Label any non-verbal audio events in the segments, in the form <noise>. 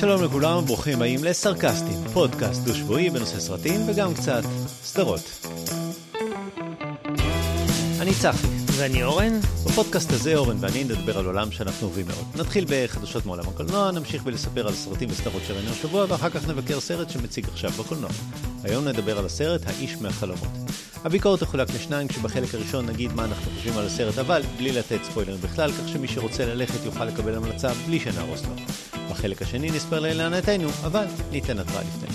שלום לכולם, ברוכים הבאים לסרקסטים, פודקאסט דו-שבועי בנושא סרטים וגם קצת סדרות. אני צחי. ואני אורן. בפודקאסט הזה אורן ואני נדבר על עולם שאנחנו אוהבים מאוד. נתחיל בחדשות מעולם הקולנוע, נמשיך בלספר על סרטים וסדרות שראינו השבוע, ואחר כך נבקר סרט שמציג עכשיו בקולנוע. היום נדבר על הסרט האיש מהחלומות. הביקורת תחולק לשניים, כשבחלק הראשון נגיד מה אנחנו חושבים על הסרט, אבל בלי לתת ספוילרים בכלל, כך שמי שרוצה ללכת יוכל לקבל המלצה בלי שנהרוס לו. בחלק השני נספר לאילנתנו, אבל ניתן התראה לפני.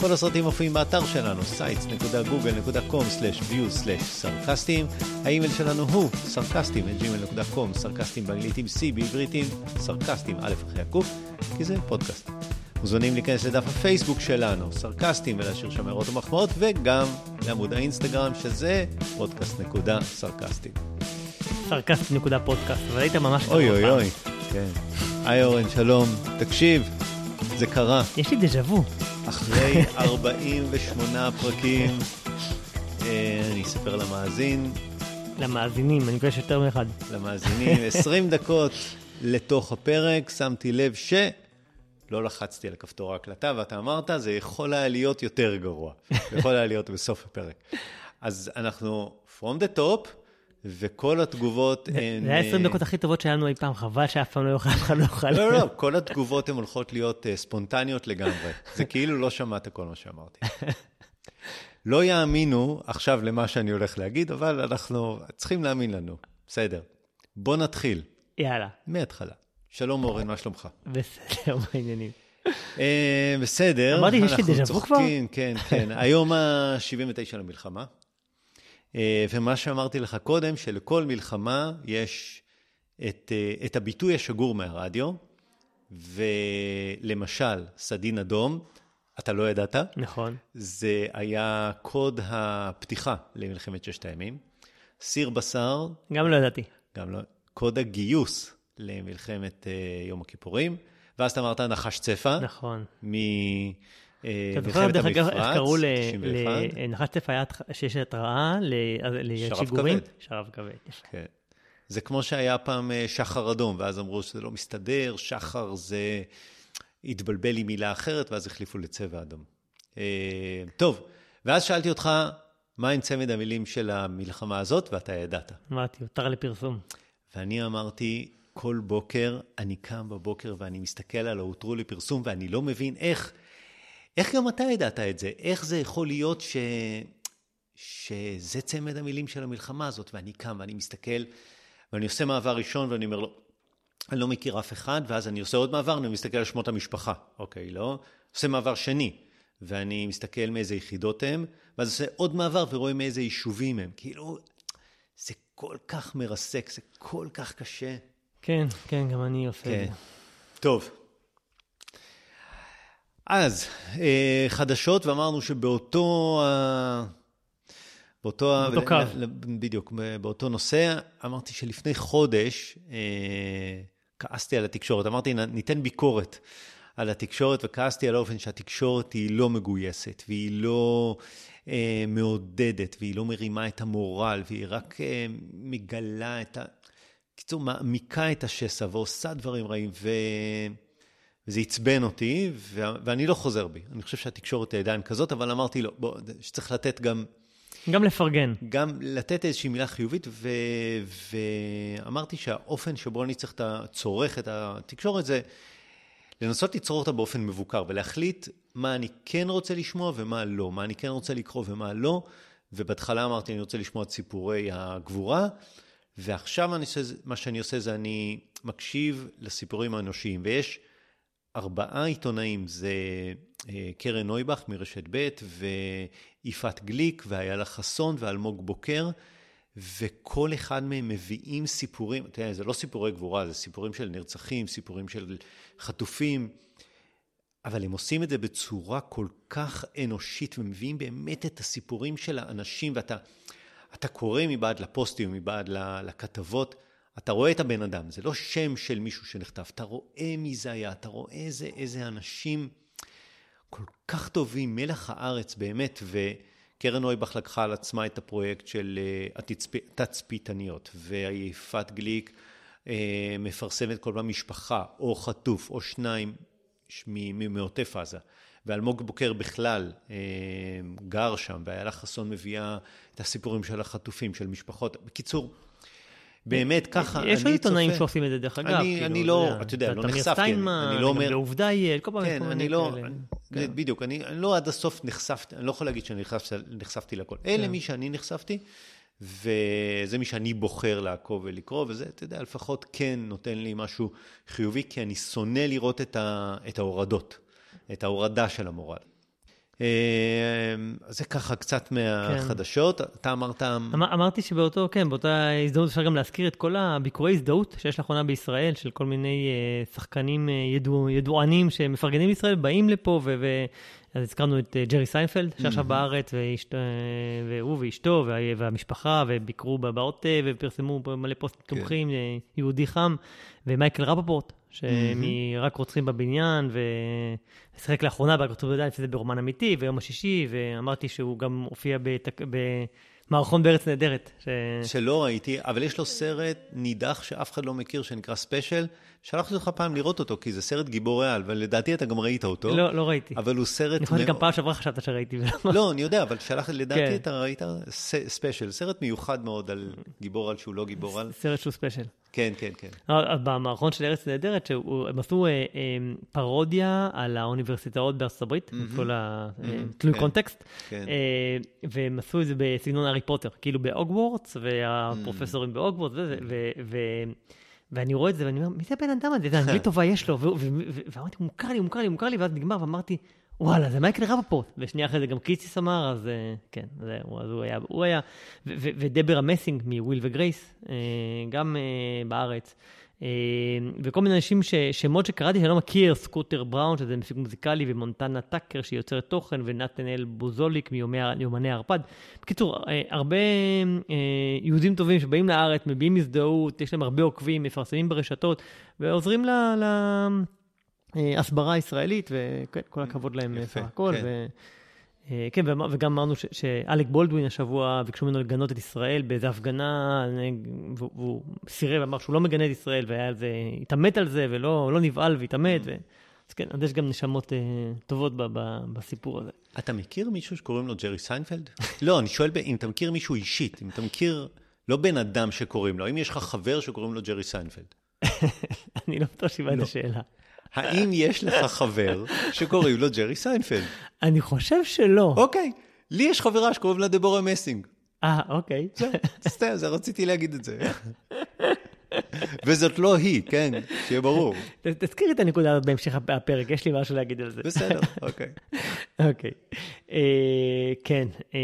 כל הסרטים מופיעים באתר שלנו, sites.google.com/view/סרקסטים. האימייל שלנו הוא sarcastim@gmail.com, סרקסטים באנגלית עם C, בעברית עם סרקסטים, א' אחרי הקוף, כי זה פודקאסט. מוזמנים להיכנס לדף הפייסבוק שלנו, סרקסטים, ולהשאיר שם הערות ומחמאות, וגם לעמוד האינסטגרם, שזה פודקאסט.סרקסטים. סרקסט נקודה פודקאסט, אבל היית ממש אוי אוי אוי, כן. היי אורן, שלום. תקשיב, זה קרה. יש לי דז'ה וו. אחרי <laughs> 48 פרקים, אה, אני אספר למאזין, למאזינים, אני מקווה שיותר מאחד. למאזינים, <laughs> 20 דקות לתוך הפרק, שמתי לב שלא לחצתי על כפתור ההקלטה, ואתה אמרת, זה יכול היה להיות יותר גרוע. <laughs> יכול היה להיות בסוף הפרק. אז אנחנו from the top, וכל התגובות הן... זה היה 20 אה, דקות הכי טובות שהיה לנו אי פעם, חבל שאף פעם לא יוכל, אף <laughs> אחד לא יוכל. לא, לא, לא, כל התגובות הן הולכות להיות אה, ספונטניות לגמרי. זה כאילו לא שמעת כל מה שאמרתי. <laughs> לא יאמינו עכשיו למה שאני הולך להגיד, אבל אנחנו צריכים להאמין לנו. בסדר. בוא נתחיל, יאללה, מההתחלה. שלום אורן, מה שלומך? בסדר, מה העניינים? אה, בסדר. אמרתי, יש לי דז'ה וו כבר? צוחקים, כן, כן. היום ה-79 למלחמה. אה, ומה שאמרתי לך קודם, שלכל מלחמה יש את, אה, את הביטוי השגור מהרדיו, ולמשל, סדין אדום, אתה לא ידעת, נכון. זה היה קוד הפתיחה למלחמת ששת הימים. סיר בשר, גם לא ידעתי. גם לא, קוד הגיוס למלחמת אה, יום הכיפורים, ואז אתה אמרת נחש צפה, נכון. ממלחמת אתה זוכר, דרך אגב, איך קראו ל- 91. לנחש צף היה התח- שיש התראה לשיגורים? שרב כבד. כן. זה כמו שהיה פעם אה, שחר אדום, ואז אמרו שזה לא מסתדר, שחר זה התבלבל עם מילה אחרת, ואז החליפו לצבע אדום. אה, טוב, ואז שאלתי אותך, מה עם צמד המילים של המלחמה הזאת, ואתה ידעת. אמרתי, הותר לפרסום. ואני אמרתי, כל בוקר אני קם בבוקר ואני מסתכל על ההותרו לפרסום, ואני לא מבין איך, איך גם אתה ידעת את זה? איך זה יכול להיות ש... שזה צמד המילים של המלחמה הזאת, ואני קם ואני מסתכל, ואני עושה מעבר ראשון ואני אומר לו, אני לא מכיר אף אחד, ואז אני עושה עוד מעבר, אני מסתכל על שמות המשפחה, אוקיי, לא? עושה מעבר שני, ואני מסתכל מאיזה יחידות הם, ואז עושה עוד מעבר ורואה מאיזה יישובים הם. כאילו, זה כל כך מרסק, זה כל כך קשה. כן, כן, גם אני עושה את כן. זה. טוב. אז, אה, חדשות, ואמרנו שבאותו... באותו, באותו קו. בדיוק, באותו נושא, אמרתי שלפני חודש אה, כעסתי על התקשורת. אמרתי, "נ- ניתן ביקורת על התקשורת, וכעסתי על האופן שהתקשורת היא לא מגויסת, והיא לא אה, מעודדת, והיא לא מרימה את המורל, והיא רק אה, מגלה את ה... קיצור, מעמיקה את השסע ועושה דברים רעים, ו... וזה עצבן אותי, ו... ואני לא חוזר בי. אני חושב שהתקשורת היא עדיין כזאת, אבל אמרתי לו, בוא, שצריך לתת גם, גם לפרגן. גם לתת איזושהי מילה חיובית, ו... ואמרתי שהאופן שבו אני צריך את ה- צורך את התקשורת זה לנסות לצרוך אותה באופן מבוקר, ולהחליט מה אני כן רוצה לשמוע ומה לא, מה אני כן רוצה לקרוא ומה לא, ובהתחלה אמרתי, אני רוצה לשמוע את סיפורי הגבורה, ועכשיו אני עושה, מה שאני עושה זה אני מקשיב לסיפורים האנושיים, ויש ארבעה עיתונאים, זה אה, קרן נויבך מרשת ב' ויפעת גליק ואיילה חסון ואלמוג בוקר, וכל אחד מהם מביאים סיפורים, תראה, זה לא סיפורי גבורה, זה סיפורים של נרצחים, סיפורים של חטופים, אבל הם עושים את זה בצורה כל כך אנושית, ומביאים באמת את הסיפורים של האנשים, ואתה אתה קורא מבעד לפוסטים, מבעד לכתבות, אתה רואה את הבן אדם, זה לא שם של מישהו שנכתב, אתה רואה מי זה היה, אתה רואה איזה, איזה אנשים כל כך טובים, מלח הארץ באמת, וקרן נויבך לקחה על עצמה את הפרויקט של אה, התצפ- התצפיתניות, ויפעת גליק אה, מפרסמת כל פעם משפחה, או חטוף, או שניים, מעוטף עזה. ואלמוג בוקר בכלל אה, גר שם, ואיילה חסון מביאה את הסיפורים של החטופים, של משפחות. בקיצור, באמת ככה, אני צופה... יש עוד עיתונאים שעושים את זה, דרך אגב. אני- כאילו, אני לא- אתה יודע, לא תמיר נחשפתי, אני- סטיינמן, אני לא אומר- בעובדה יהיה, כל פעם כן, אני לא, כאלה. כן. בדיוק, אני אני לא עד הסוף נחשפתי, אני לא יכול להגיד שאני נחשפתי, נחשפתי לכל. אלה כן. מי שאני נחשפתי, וזה מי שאני בוחר לעקוב ולקרוא, וזה, אתה יודע, לפחות כן נותן לי משהו חיובי, כי אני שונא לראות את, ה, את ההורדות, את ההורדה של המורל. אה, זה ככה קצת מהחדשות. אתה אמרת... אמר, אמרתי שבאותו, כן, באותה הזדמנות אפשר גם להזכיר את כל הביקורי הזדהות שיש לאחרונה בישראל, של כל מיני אה, שחקנים אה, ידוע, ידוענים שמפרגנים לישראל, באים לפה, ו... ו אז הזכרנו את ג'רי סיינפלד, שעכשיו בארץ, ואשת, והוא ואשתו, וה, והמשפחה, וביקרו בעוטף, ופרסמו מלא פוסטים כן. תומכים, יהודי חם, ומייקל רפפורט, שמרק רוצחים בבניין, ושיחק לאחרונה רוצחים בבניין, לפני זה ברומן אמיתי, ויום השישי, ואמרתי שהוא גם הופיע בתק... במערכון בארץ נהדרת. ש... שלא ראיתי, אבל יש לו סרט נידח שאף אחד לא מכיר, שנקרא Special. שלחתי אותך פעם לראות אותו, כי זה סרט גיבורי על, ולדעתי אתה גם ראית אותו. לא, לא ראיתי. אבל הוא סרט... שגם מאוד- פעם שעברה חשבת שראיתי. לא, אני יודע, אבל שלחתי, לדעתי כן. אתה ראית Special, סרט מיוחד מאוד על גיבור על שהוא לא גיבור על. סרט שהוא special. כן, כן, כן. אבל במערכון של ארץ נהדרת, שהם עשו אה, אה, פרודיה על האוניברסיטאות בארצות הברית, כל ה... אה, תלוי כן. context, כן. אה, והם עשו את זה בסגנון הארי פוטר, כאילו בהוגוורטס, והפרופסורים בהוגוורטס, ואני רואה את זה, ואני אומר, מי זה הבן אדם הזה? איזה אנגלית טובה יש לו? ואמרתי, מוכר לי, מוכר לי, מוכר לי, ואז נגמר, ואמרתי, וואלה, זה מייקל רפפורט. ושנייה אחרי זה גם קיציס אמר, אז אה, כן, זהו, אז הוא היה, הוא היה, ודברה מסינג מוויל וגרייס, אה, גם אה, בארץ. אה, וכל מיני אנשים, ש- שמות שקראתי שאני לא מכיר, סקוטר בראון, שזה מפיק מוזיקלי, ומונטנה טאקר, שהיא יוצרת תוכן, ונתנאל בוזוליק מיומני הערפד. בקיצור, אה, הרבה אה, יהודים טובים שבאים לארץ, מביעים הזדהות, יש להם הרבה עוקבים, מפרסמים ברשתות, ועוזרים ל... ל... אה, הסברה ישראלית, וכן, כל הכבוד להם יפה, סך הכל. כן. ו... אה, כן, וגם אמרנו ש- שאלק בולדווין השבוע ביקשו ממנו לגנות את ישראל באיזו הפגנה, אה, והוא- סירב, אמר שהוא לא מגנה את ישראל, והיה על זה, התעמת על זה, ולא לא נבהל והתעמת. ו... אז כן, אז יש גם נשמות אה, טובות ב- ב- בסיפור הזה. אתה מכיר מישהו שקוראים לו ג'רי סיינפלד? <laughs> לא, אני שואל אם אתה מכיר מישהו אישית, אם אתה מכיר, לא בן אדם שקוראים לו, האם יש לך חבר שקוראים לו ג'רי סיינפלד? <laughs> אני לא בטוח שהבנתי את לא. השאלה. האם יש לך חבר שקוראים לו ג'רי סיינפלד? אני חושב שלא. אוקיי, לי יש חברה שקוראים לה דבורה מסינג. אה, אוקיי. זהו, סתם, זה רציתי להגיד את זה. וזאת לא היא, כן, שיהיה ברור. תזכיר את הנקודה הזאת בהמשך הפרק, יש לי משהו להגיד על זה. בסדר, אוקיי. <laughs> אוקיי. אה, כן. אה,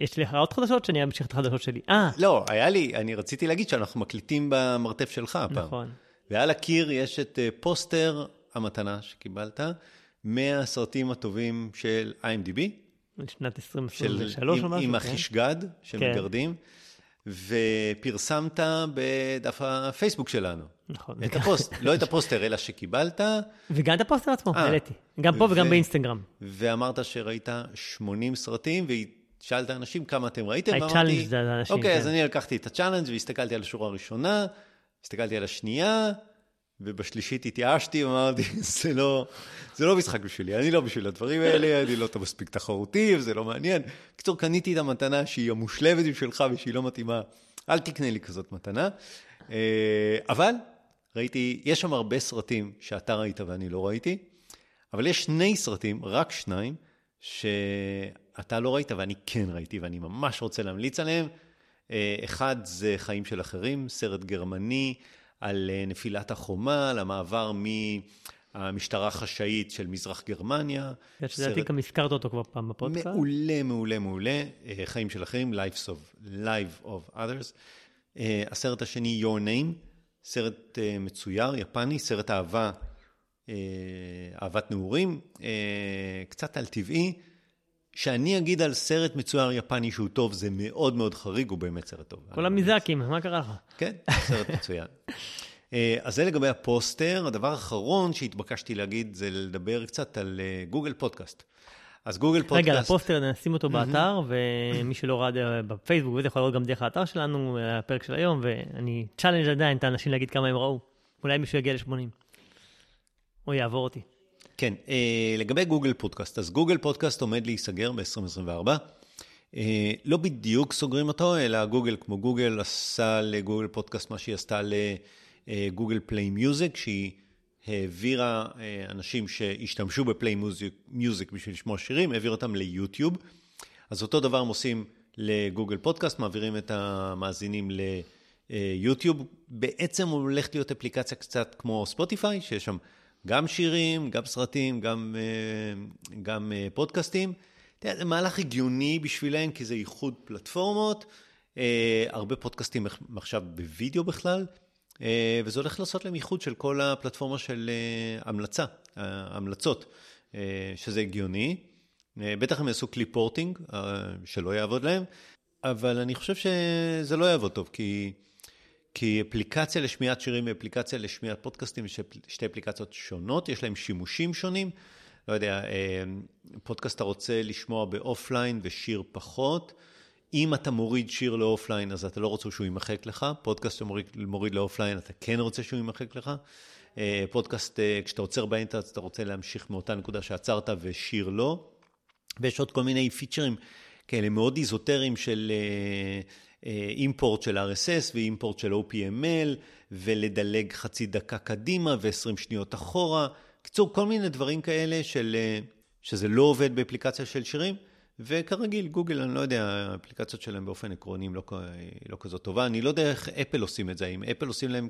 יש לך עוד חדשות שאני אמשיך את החדשות שלי? אה, לא, היה לי, אני רציתי להגיד שאנחנו מקליטים במרתף שלך הפעם. נכון. ועל הקיר יש את אה, פוסטר המתנה שקיבלת, מהסרטים הטובים של IMDb, שנת של, 2023 או עם, משהו. עם כן? החישגד של כן. ופרסמת בדף הפייסבוק שלנו. נכון. את הפוסט, לא את הפוסטר, אלא שקיבלת, וגם את הפוסטר עצמו, אה. העליתי. גם פה וגם ו- באינסטגרם. ואמרת שראית 80 סרטים, ושאלת אנשים כמה אתם ראיתם, ואמרתי, אוקיי, כן. אז אני לקחתי את ה challenge והסתכלתי על השורה הראשונה, הסתכלתי על השנייה, ובשלישית התייאשתי, ואמרתי, זה לא, זה לא משחק בשבילי, אני לא בשביל הדברים האלה, אני לא מספיק תחרותי, וזה לא מעניין. בקיצור, קניתי את המתנה שהיא המושלמת בשבילך ושהיא לא מתאימה, אל תקנה לי כזאת מתנה. אה, אבל ראיתי, יש שם הרבה סרטים שאתה ראית ואני לא ראיתי, אבל יש שני סרטים, רק שניים, שאתה לא ראית ואני כן ראיתי, ואני ממש רוצה להמליץ עליהם. אה, אחד זה חיים של אחרים, סרט גרמני על אה, נפילת החומה, על המעבר מהמשטרה החשאית של מזרח גרמניה. לדעתי גם הזכרת אותו כבר פעם בפודקאסט. מעולה, מעולה, מעולה. אה, חיים של אחרים, Lives of, Life of Others. אה, הסרט השני, Your Name, סרט מצויר, יפני, סרט אהבה, אה, אהבת נעורים, קצת על טבעי. שאני אגיד על סרט מצויר יפני שהוא טוב, זה מאוד מאוד חריג, הוא באמת סרט טוב. כל המיאזאקים, מה קרה לך? כן, סרט מצוין. אה, אז זה לגבי הפוסטר. הדבר האחרון שהתבקשתי להגיד זה לדבר קצת על אה, גוגל פודקאסט. אז גוגל פודקאסט... רגע, הפוסטר נשים אותו באתר, ומי שלא ראה בפייסבוק, וזה יכול לראות גם דרך האתר שלנו, אה, הפרק של היום, ואני challenge עדיין את האנשים להגיד כמה הם ראו. אולי מישהו יגיע ל-80. או יעבור אותי. כן, אה, לגבי גוגל פודקאסט, אז גוגל פודקאסט עומד להיסגר ב-2024. אה, לא בדיוק סוגרים אותו, אלא גוגל כמו גוגל עשה לגוגל פודקאסט מה שהיא עשתה לגוגל פליי מיוזיק, שהיא העבירה אה, אנשים שהשתמשו בפליי מיוזיק בשביל לשמוע שירים, העבירה אותם ליוטיוב. אז אותו דבר הם עושים לגוגל פודקאסט, מעבירים את המאזינים ליוטיוב. בעצם הולכת להיות אפליקציה קצת כמו ספוטיפיי, שיש שם גם שירים, גם סרטים, גם, אה, גם אה, פודקאסטים. זה מהלך הגיוני בשבילם, כי זה איחוד פלטפורמות. הרבה פודקאסטים עכשיו בווידאו בכלל. אה, וזה הולך לעשות להם איחוד של כל הפלטפורמה של אה, המלצה, המלצות, אה, שזה הגיוני. בטח הם יעשו קליפ reporting, שלא יעבוד להם, אבל אני חושב שזה לא יעבוד טוב, כי, כי אפליקציה לשמיעת שירים ואפליקציה לשמיעת פודקאסטים, שתי אפליקציות שונות, יש להם שימושים שונים. לא יודע, פודקאסט אתה רוצה לשמוע ב offline ושיר פחות. אם אתה מוריד שיר ל offline, אז אתה לא רוצה שהוא יימחק לך. פודקאסט שמוריד ל offline, אתה כן רוצה שהוא יימחק לך. אה, פודקאסט, אה, כשאתה עוצר באינטרנט, אתה רוצה להמשיך מאותה נקודה שעצרת ושיר לא. ויש עוד כל מיני פיצ'רים כאלה מאוד איזוטריים של אימפורט אה, של RSS ואימפורט של OPML, ולדלג חצי דקה קדימה ו-20 שניות אחורה. בקיצור, כל מיני דברים כאלה של, שזה לא עובד באפליקציה של שירים. וכרגיל, גוגל, אני לא יודע, האפליקציות שלהם באופן עקרוני לא, לא כזאת טובה. אני לא יודע איך אפל עושים את זה, אם אפל עושים להם,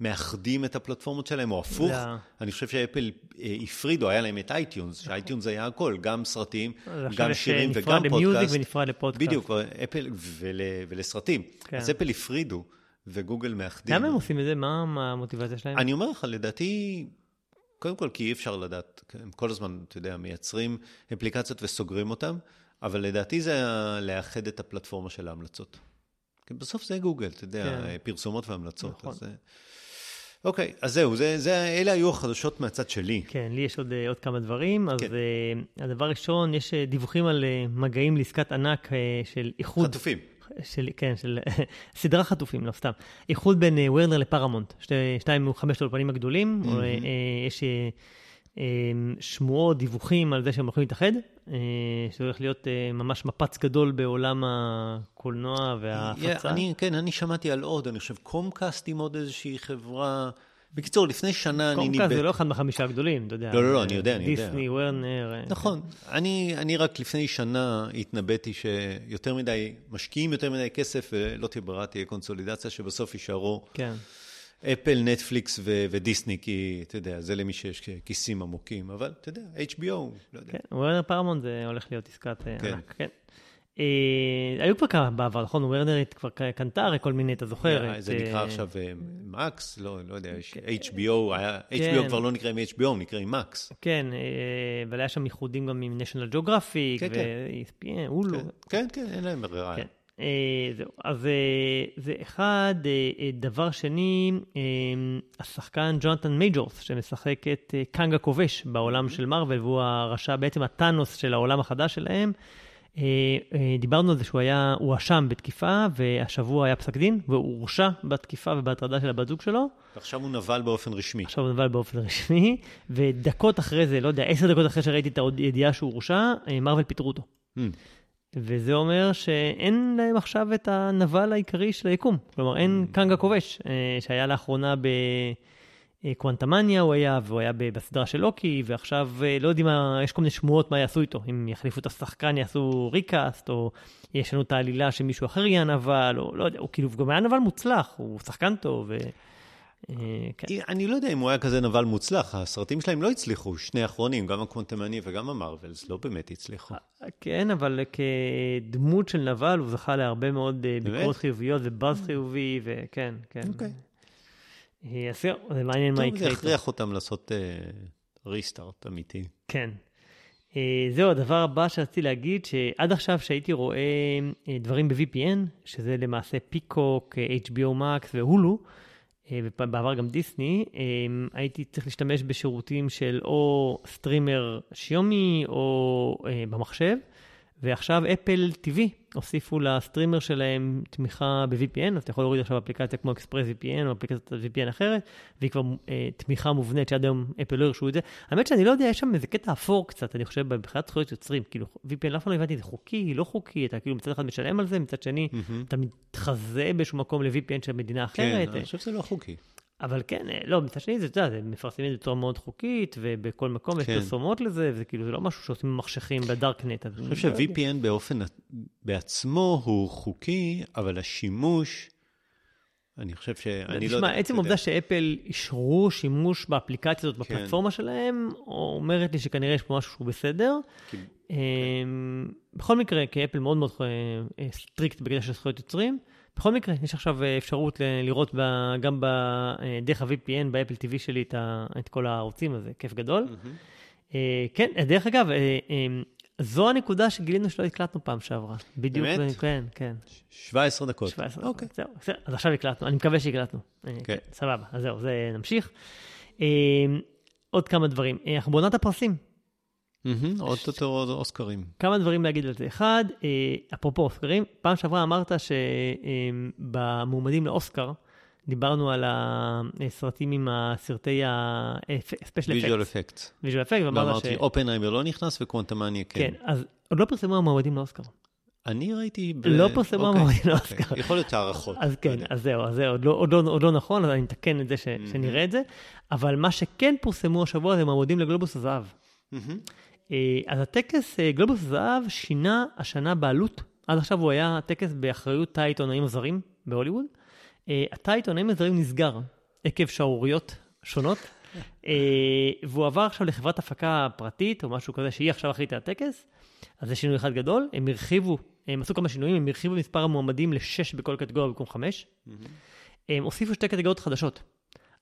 מאחדים את הפלטפורמות שלהם, או הפוך. לא. אני חושב שאפל אה, הפרידו, היה להם את iTunes, נכון. ש iTunes היה הכל, גם סרטים, גם שירים וגם פודקאסט. נפרד ל Music ונפרד לפודקאסט. בדיוק, אפל ול, ולסרטים. כן. אז אפל הפרידו, וגוגל מאחדים. למה הם עושים את זה? מה המוטיבציה שלהם? אני אומר לך, לדעתי... קודם כל, כי אי אפשר לדעת, הם כל הזמן, אתה יודע, מייצרים אפליקציות וסוגרים אותן, אבל לדעתי זה לאחד את הפלטפורמה של ההמלצות. כי בסוף זה גוגל, אתה יודע, כן. פרסומות והמלצות. נכון. אז... אוקיי, אז זהו, זה, זה, אלה היו החדשות מהצד שלי. כן, לי יש עוד, עוד כמה דברים. אז כן. uh, הדבר ראשון, יש uh, דיווחים על מגעים לעסקת ענק של איחוד... חטופים. של, כן, של <laughs> סדרה חטופים, לא סתם. איחוד בין uh, וורנר לפרמונט, שתי, שתיים מחמשת האולפנים הגדולים. Mm-hmm. או, uh, יש... Uh, אמ, שמועות, דיווחים על זה שהם הולכים להתאחד, אה, שזה הולך להיות אה, ממש מפץ גדול בעולם הקולנוע וההפצה. אני, כן, אני שמעתי על עוד, אני חושב קומקאסט עם עוד איזושהי חברה. בקיצור, לפני שנה אני ניבא... קומקאסט זה לא אחד מהחמישה הגדולים, אתה יודע. לא, לא, לא, אני יודע, אני יודע. דיסני, וורנר. אה, נכון. אני, אני רק לפני שנה התנבאתי שיותר מדי, משקיעים יותר מדי כסף ולא תהיה ברירה, תהיה קונסולידציה שבסוף יישארו. כן. אפל, נטפליקס ו- ודיסני, כי אתה יודע, זה למי שיש כיסים עמוקים, אבל אתה יודע, HBO, לא יודע. כן, וורנר פרמון זה הולך להיות עסקת אה, כן. ענק, כן. אה, היו כבר כמה בעבר, נכון? וורנרית כבר קנתה הרי כל מיני, אתה זוכר? זה נקרא עכשיו מקס? לא, לא יודע, HBO, HBO כבר לא נקרא עם HBO, נקרא עם מקס. כן, אבל היה שם ייחודים גם עם national geographic, ו-ESPN, אולו. כן, כן, אין להם ברירה. אה, זהו, אז אה, זה אחד. אה, דבר שני, השחקן ג'ונתן מייג'ורס, שמשחק את קאנג הכובש בעולם של מארוול, והוא הרשע, בעצם הטאנוס של העולם החדש שלהם. דיברנו על זה שהוא היה הואשם בתקיפה, והשבוע היה פסק דין, והוא הורשע בתקיפה ובהטרדה של הבת זוג שלו. ועכשיו הוא נבל באופן רשמי. עכשיו הוא נבל באופן רשמי, ודקות אחרי זה, לא יודע, עשר דקות אחרי שראיתי את הידיעה שהוא הורשע, מארוול פיטרו אותו. Mm. וזה אומר שאין להם עכשיו את הנבל העיקרי של היקום. כלומר, אין mm. קאנגה כובש, אה, שהיה לאחרונה בקוונטמניה הוא היה, והוא היה בסדרה של לוקי, ועכשיו אה, לא יודעים מה, יש כל מיני שמועות מה יעשו איתו. אם יחליפו את השחקן, יעשו ריקאסט, או ישנו את העלילה שמישהו אחר יהיה הנבל, או לא יודע, הוא כאילו גם היה נבל מוצלח, הוא שחקן טוב. ו... אה, כן. אני לא יודע אם הוא היה כזה נבל מוצלח, הסרטים שלהם לא הצליחו, שני האחרונים, גם הקוונטמני וגם המרווילס, לא באמת הצליחו. אה, כן, אבל כדמות של נבל הוא זכה להרבה מאוד אה, ביקורות חיוביות ובאז חיובי, וכן, כן. אוקיי. אז זהו, זה מעניין מה יקרה איתו. זה יכריח אותם לעשות ריסטארט אמיתי. כן. זהו, הדבר הבא שרציתי להגיד, שעד עכשיו שהייתי רואה דברים ב-VPN, שזה למעשה Peacock, HBO Max והולו, אה, ובעבר גם דיסני, אה, הייתי צריך להשתמש בשירותים של או סטרימר שיאומי או אה, במחשב, ועכשיו Apple TV הוסיפו לסטרימר שלהם תמיכה ב-VPN, אז אתה יכול להוריד עכשיו אפליקציה כמו Express VPN או אפליקציית VPN אחרת, והיא כבר אה, תמיכה מובנית שעד היום אפל לא הרשו את זה. האמת שאני לא יודע, יש שם איזה קטע אפור קצת, אני חושב, מבחינת זכויות יוצרים. כאילו, VPN, אף פעם לא הבנתי, זה חוקי, לא חוקי, אתה כאילו מצד אחד משלם על זה, מצד שני, Mm-hmm. אתה מתחזה באיזשהו מקום ל-VPN של מדינה אחרת. כן, אני חושב שזה לא חוקי. אבל כן, אה, לא, מצד שני, זה, אתה יודע, הם מפרסמים את זה בצורה מאוד חוקית, ובכל מקום יש כן. פרסומות לזה, וזה כאילו, זה לא משהו שעושים במחשכים בדארקנט. אני חושב לא. ש-VPN באופן בעצמו הוא חוקי, אבל השימוש, אני חושב שאני לא. תשמע, עצם. העובדה שאפל אישרו שימוש באפליקציה הזאת, כן. בפלטפורמה שלהם, אומרת לי שכנראה יש פה משהו שהוא בסדר. כי- אמ, בכל מקרה, כי אפל מאוד מאוד אה, strict בקטע של זכויות יוצרים, בכל מקרה, יש עכשיו אה, אפשרות ל- לראות ב- גם ב- אה, דרך ה-VPN ב Apple TV שלי את ה- את כל הערוצים, אז זה כיף גדול. אה, כן, דרך אגב, זו הנקודה שגילינו שלא הקלטנו פעם שעברה. בדיוק, באמת? כן, כן. 17 דקות. 17 אוקיי. דקות. זהו, בסדר, אז עכשיו הקלטנו, אני מקווה שהקלטנו. כן. סבבה, אז זהו, זה נמשיך. עוד כמה דברים. אנחנו בעונת הפרסים. עוד יותר אוסקרים. כמה דברים להגיד על זה. אחד, אה, אפרופו אוסקרים, פעם שעברה אמרת שבמועמדים לאוסקר, דיברנו על הסרטים עם הסרטי ה-special effects, effect. Visual effect, ואמרת ש... ואמרתי, אופנהיימר לא נכנס וקוונטמניה כן. כן, אז עוד לא פרסמו המועמדים לאוסקר. אני ראיתי... ב- לא פרסמו אוקיי, המועמדים אוקיי. לאוסקר. יכול להיות הערכות. אז לא כן. אז זהו, אז זהו, עוד לא, עוד, לא, עוד לא נכון, אז אני מתקן את זה ש, שנראה את זה. אבל מה שכן פורסמו השבוע זה מועמדים לגלובוס הזהב. מהמם. אה, אז הטקס אה, גלובוס הזהב שינה השנה בעלות. עד עכשיו הוא היה טקס באחריות תא העיתונאים הזרים בהוליווד. אה, התא העיתונאים הזרים נסגר עקב שערוריות שונות, והוא עבר עכשיו לחברת הפקה פרטית או משהו כזה, שהיא עכשיו על הטקס. אז זה שינוי אחד גדול. הם הרחיבו, הם עשו כמה שינויים, הם הרחיבו מספר המועמדים לשש בכל קטגוריה במקום חמש. הם הוסיפו שתי קטגוריות חדשות.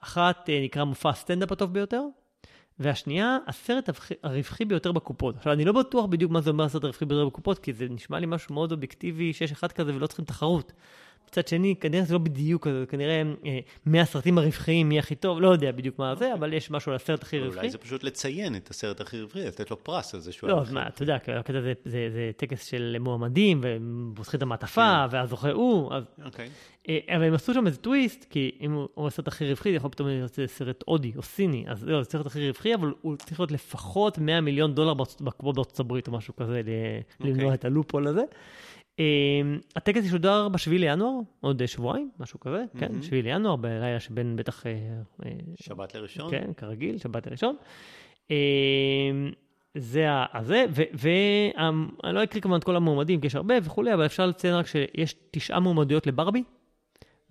אחת נקרא מופע הסטנדאפ הטוב ביותר, והשנייה, הסרט הרווחי- ביותר בקופות. עכשיו, אני לא בטוח בדיוק מה זה אומר הסרט הרווחי ביותר בקופות, כי זה נשמע לי משהו מאוד אובייקטיבי, שיש אחד כזה ולא צריכים תחרות. מצד שני, כנראה זה לא בדיוק כזה, כנראה אה, 100 הסרטים הרווחיים, מי הכי טוב, לא יודע בדיוק מה זה, אבל יש משהו על הסרט הכי רווחי. אולי זה פשוט לציין את הסרט הכי רווחי, לתת לו פרס על זה שהוא... לא, מה, אתה יודע, הקטע זה, זה, זה טקס של מועמדים, והם פותחים את המעטפה, והזוכה הוא, אז. אוקיי. אה, אבל הם עשו שם איזה טוויסט, כי אם הוא הסרט הכי רווחי, זה יכול פתאום להיות סרט הודי או סיני, אז לא, זה סרט הכי רווחי, אבל הוא צריך להיות לפחות 100 מיליון דולר בקופות בארצות הברית או משהו כזה, למנוע את הלופול הזה. אה, הטקס ישודר ב-7 לינואר, עוד אה, שבועיים, משהו כזה, כן, 7 לינואר, בלילה שבין בטח, אה, אה, שבת לראשון? כן, כרגיל, שבת הראשון. אה, זה הזה, ואני לא אקריא כמובן את כל המועמדים, כי יש הרבה וכולי, אבל אפשר לציין רק שיש תשעה מועמדויות לברבי,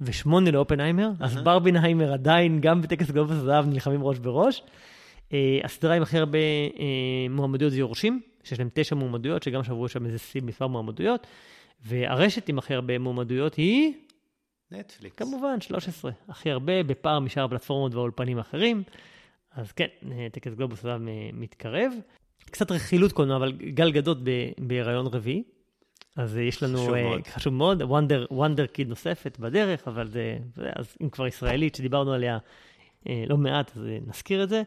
ושמונה לאופנהיימר, אז ברבינהיימר עדיין, גם בטקס גלובוס הזהב, נלחמים ראש בראש. הסדרה עם הכי הרבה מועמדויות זה יורשים, שיש להם תשע מועמדויות, שגם שברו שם איזה שיא מספר מועמדויות, והרשת עם הכי הרבה מועמדויות היא... נטפליקס. כמובן, 13, הכי הרבה, בפער משאר הפלטפורמות והאולפנים האחרים. אז כן, אה, טקס גלובוס הזהב אה, מתקרב. קצת רכילות קולנוע, אבל גל גדות בהיריון רביעי. אז אה, יש לנו, חשוב מאוד. חשוב מאוד, וונדר, וונדר קיד נוספת בדרך, אבל זה, זה, אז אם כבר ישראלית שדיברנו עליה לא מעט, אז נזכיר את זה.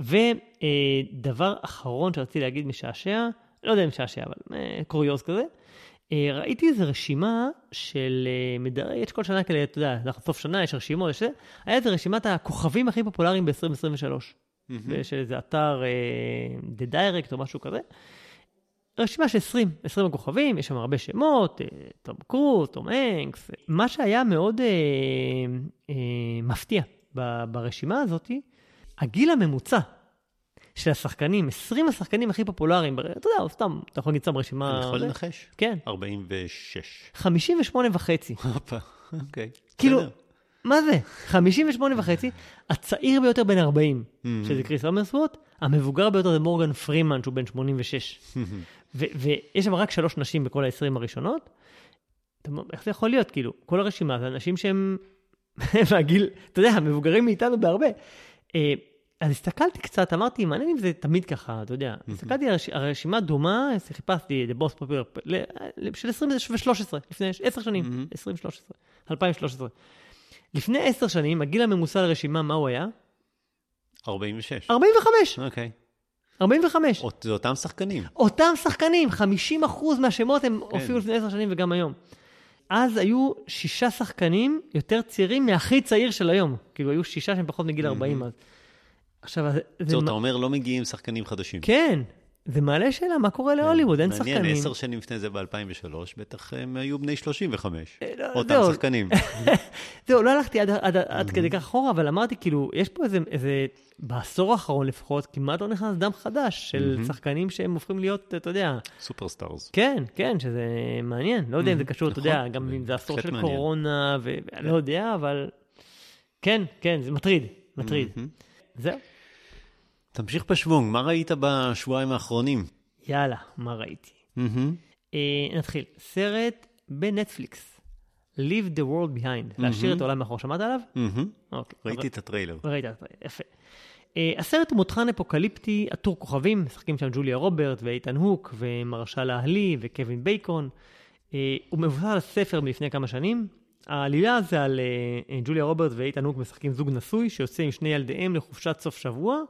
ודבר אחרון שרציתי להגיד משעשע, לא יודע אם משעשע, אבל אה, קוריוז כזה, אה, ראיתי איזו רשימה של אה, מדרי, יש כל שנה כאלה, אתה יודע, אנחנו סוף שנה, יש רשימות, יש זה, היה איזה רשימת הכוכבים הכי פופולריים ב-2023. של איזה אתר The Direct או משהו כזה. רשימה של 20, 20 הכוכבים, יש שם הרבה שמות, תום קרוז, תום הנקס. מה שהיה מאוד אה, אה, מפתיע ברשימה הזאת, הגיל הממוצע של השחקנים, 20 השחקנים הכי פופולריים, אתה יודע, סתם, אתה יכול להגיד סתם רשימה... אני יכול. לנחש? כן, 46. 58 וחצי. הופה, אוקיי. כאילו. מה זה? 58 וחצי, הצעיר ביותר בן 40, Mm-hmm. שזה קריס אמרסוורט, המבוגר ביותר זה מורגן פרימן, שהוא בן 86. ו- ויש שם רק שלוש נשים בכל ה-20 הראשונות. איך זה יכול להיות? כאילו, כל הרשימה זה אנשים שהם <laughs> מהגיל, אתה יודע, המבוגרים מאיתנו בהרבה. אז הסתכלתי קצת, אמרתי, מעניין אם זה תמיד ככה, אתה יודע. הסתכלתי על הרש- הרשימה דומה, חיפשתי The Boss Popular, של 2013, לפני 10 שנים, 2013, 2013. לפני 10 שנים, הגיל הממוצע לרשימה, מה הוא היה? 46. 45. אוקיי. 45. אות- זה אותם שחקנים. אותם שחקנים, 50% מהשמות הם הופיעו לפני עשר שנים וגם היום. אז היו שישה שחקנים יותר צעירים מהכי צעיר של היום. כאילו, היו שישה שהם פחות מגיל 40 אז. עכשיו, זה... אתה אומר, לא מגיעים שחקנים חדשים. כן, זה מעלה שאלה, מה קורה להוליווד? אין מעניין, שחקנים. עשר שנים לפני זה ב-2003, בטח הם היו בני 35. לא, אותם. שחקנים. <laughs> זהו, לא הלכתי עד, כדי כך אחורה, אבל אמרתי, כאילו, יש פה איזה, בעשור האחרון לפחות, כמעט לא נכנס דם חדש של שחקנים שהם הופכים להיות, אתה יודע, superstars. כן, כן, שזה מעניין. לא יודע אם זה קשור, אתה יודע, נכון, גם אם זה עשור של מעניין. קורונה, ואני לא יודע, אבל... כן, כן, זה מטריד, מטריד. זהו, תמשיך בשוונג, מה ראית בשבועיים האחרונים? יאללה, מה ראיתי? מהמם. אה, נתחיל. סרט בנטפליקס, Leave the World Behind, להשאיר את העולם מאחור, שמעת עליו? מהמם. אוקיי. ראיתי את הטריילר. ראית, יפה. Uh, הסרט הוא מותחן אפוקליפטי, עטור כוכבים, משחקים שם ג'וליה רוברט ואיתן הוק ומרשל אהלי וקווין בייקון. אה, הוא מבוסס על ספר מלפני כמה שנים. העלילה זה על אה, ג'וליה רוברט ואיתן הוק משחקים זוג נשוי שיוצא עם שני ילדיהם לחופשת סוף שבוע,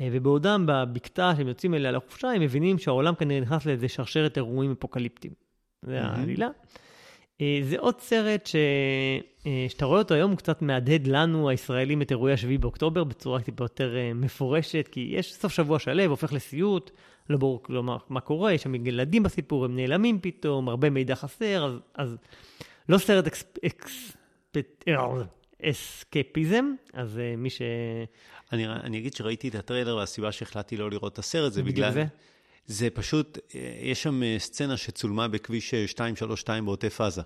ובעודם בבקתה שהם יוצאים אליה לחופשה, הם מבינים שהעולם כנראה נכנס לאיזה שרשרת אירועים אפוקליפטיים. זה העלילה. אה, זה עוד סרט ש... אה, שאתה רואה אותו היום, הוא קצת מהדהד לנו, הישראלים, את אירועי השביעי באוקטובר, בצורה טיפה יותר אה, מפורשת, כי יש סוף שבוע שלו, הופך לסיוט, לא ברור כלומר מה קורה, יש שם ילדים בסיפור, הם נעלמים פתאום, הרבה מידע חסר, אז, אז לא סרט אקס... אקס... אה, אסקפיזם, אז אה, מי ש... אני, אני אגיד שראיתי את הטריילר, והסיבה שהחלטתי לא לראות את הסרט זה בדיוק בגלל... זה? זה פשוט, אה, יש שם אה, סצנה שצולמה בכביש אה, 232 בעוטף עזה.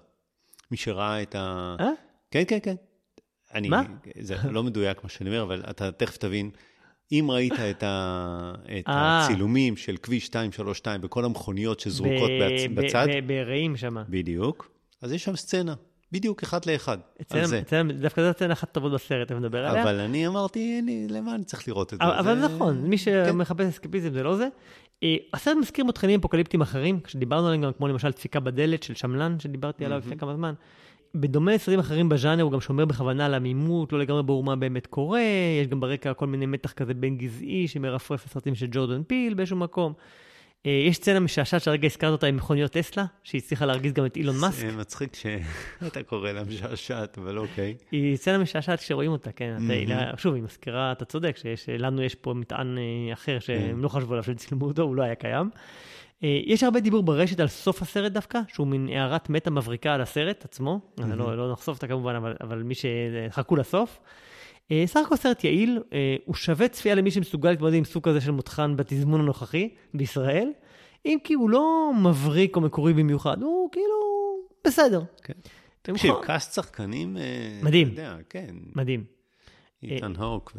מי שראה את ה... אה? כן, כן, כן. אני, מה? זה לא מדויק מה שאני אומר, אבל אתה תכף תבין. אם ראית את, ה, <laughs> את אה. הצילומים של כביש 232 בכל המכוניות שזרוקות ב- בצ, ב- בצד, ברעים שם. בדיוק, אז יש שם סצנה, בדיוק אחד לאחד, על זה. אצלנו- דווקא זו סצנה אחת טובות בסרט, אתה מדבר עליה. אבל אני אמרתי, אני, למה אני צריך לראות את זה? אבל אבל זה- נכון, מי שמחפש אסקפיזם זה לא זה. אה, הסרט מזכיר מותחנים אפוקליפטיים אחרים, שדיברנו עליהם גם, כמו למשל דפיקה בדלת של שמלן, שדיברתי עליו לפני כמה זמן. בדומה לסרטים אחרים בז'אנר, הוא גם שומר בכוונה על עמימות, לא לגמרי ברור מה באמת קורה, יש גם ברקע כל מיני מתח כזה בין גזעי שמרפרף לסרטים של ג'ורדן פיל באיזשהו מקום. אה, יש סצנה משעשעת שהרגע הזכרת אותה עם מכוניות טסלה, שהיא הצליחה להרגיז גם את אילון מאסק. זה מצחיק שאתה <laughs> קורא לה משעשעת, אבל אוקיי. היא סצנה משעשעת כשרואים אותה, כן. שוב, היא מזכירה, אתה צודק, שלנו יש פה מטען אה, אחר שהם לא חשבו עליו שצילמו אותו, הוא לא היה קיים. אה, יש הרבה דיבור ברשת על סוף הסרט דווקא, שהוא מין הערת מטה מבריקה על הסרט עצמו. לא, לא נחשוף אותה כמובן, אבל, אבל מי שחכו לסוף. אה, סך הכל סרט יעיל, אה, הוא שווה צפייה למי שמסוגל להתמודד עם סוג כזה של מותחן בתזמון הנוכחי בישראל, אם כי הוא לא מבריק או מקורי במיוחד, הוא כאילו בסדר. כן. תקשיב, cast שחקנים... אה, מדהים. אתה יודע, כן. מדהים. איתן הוק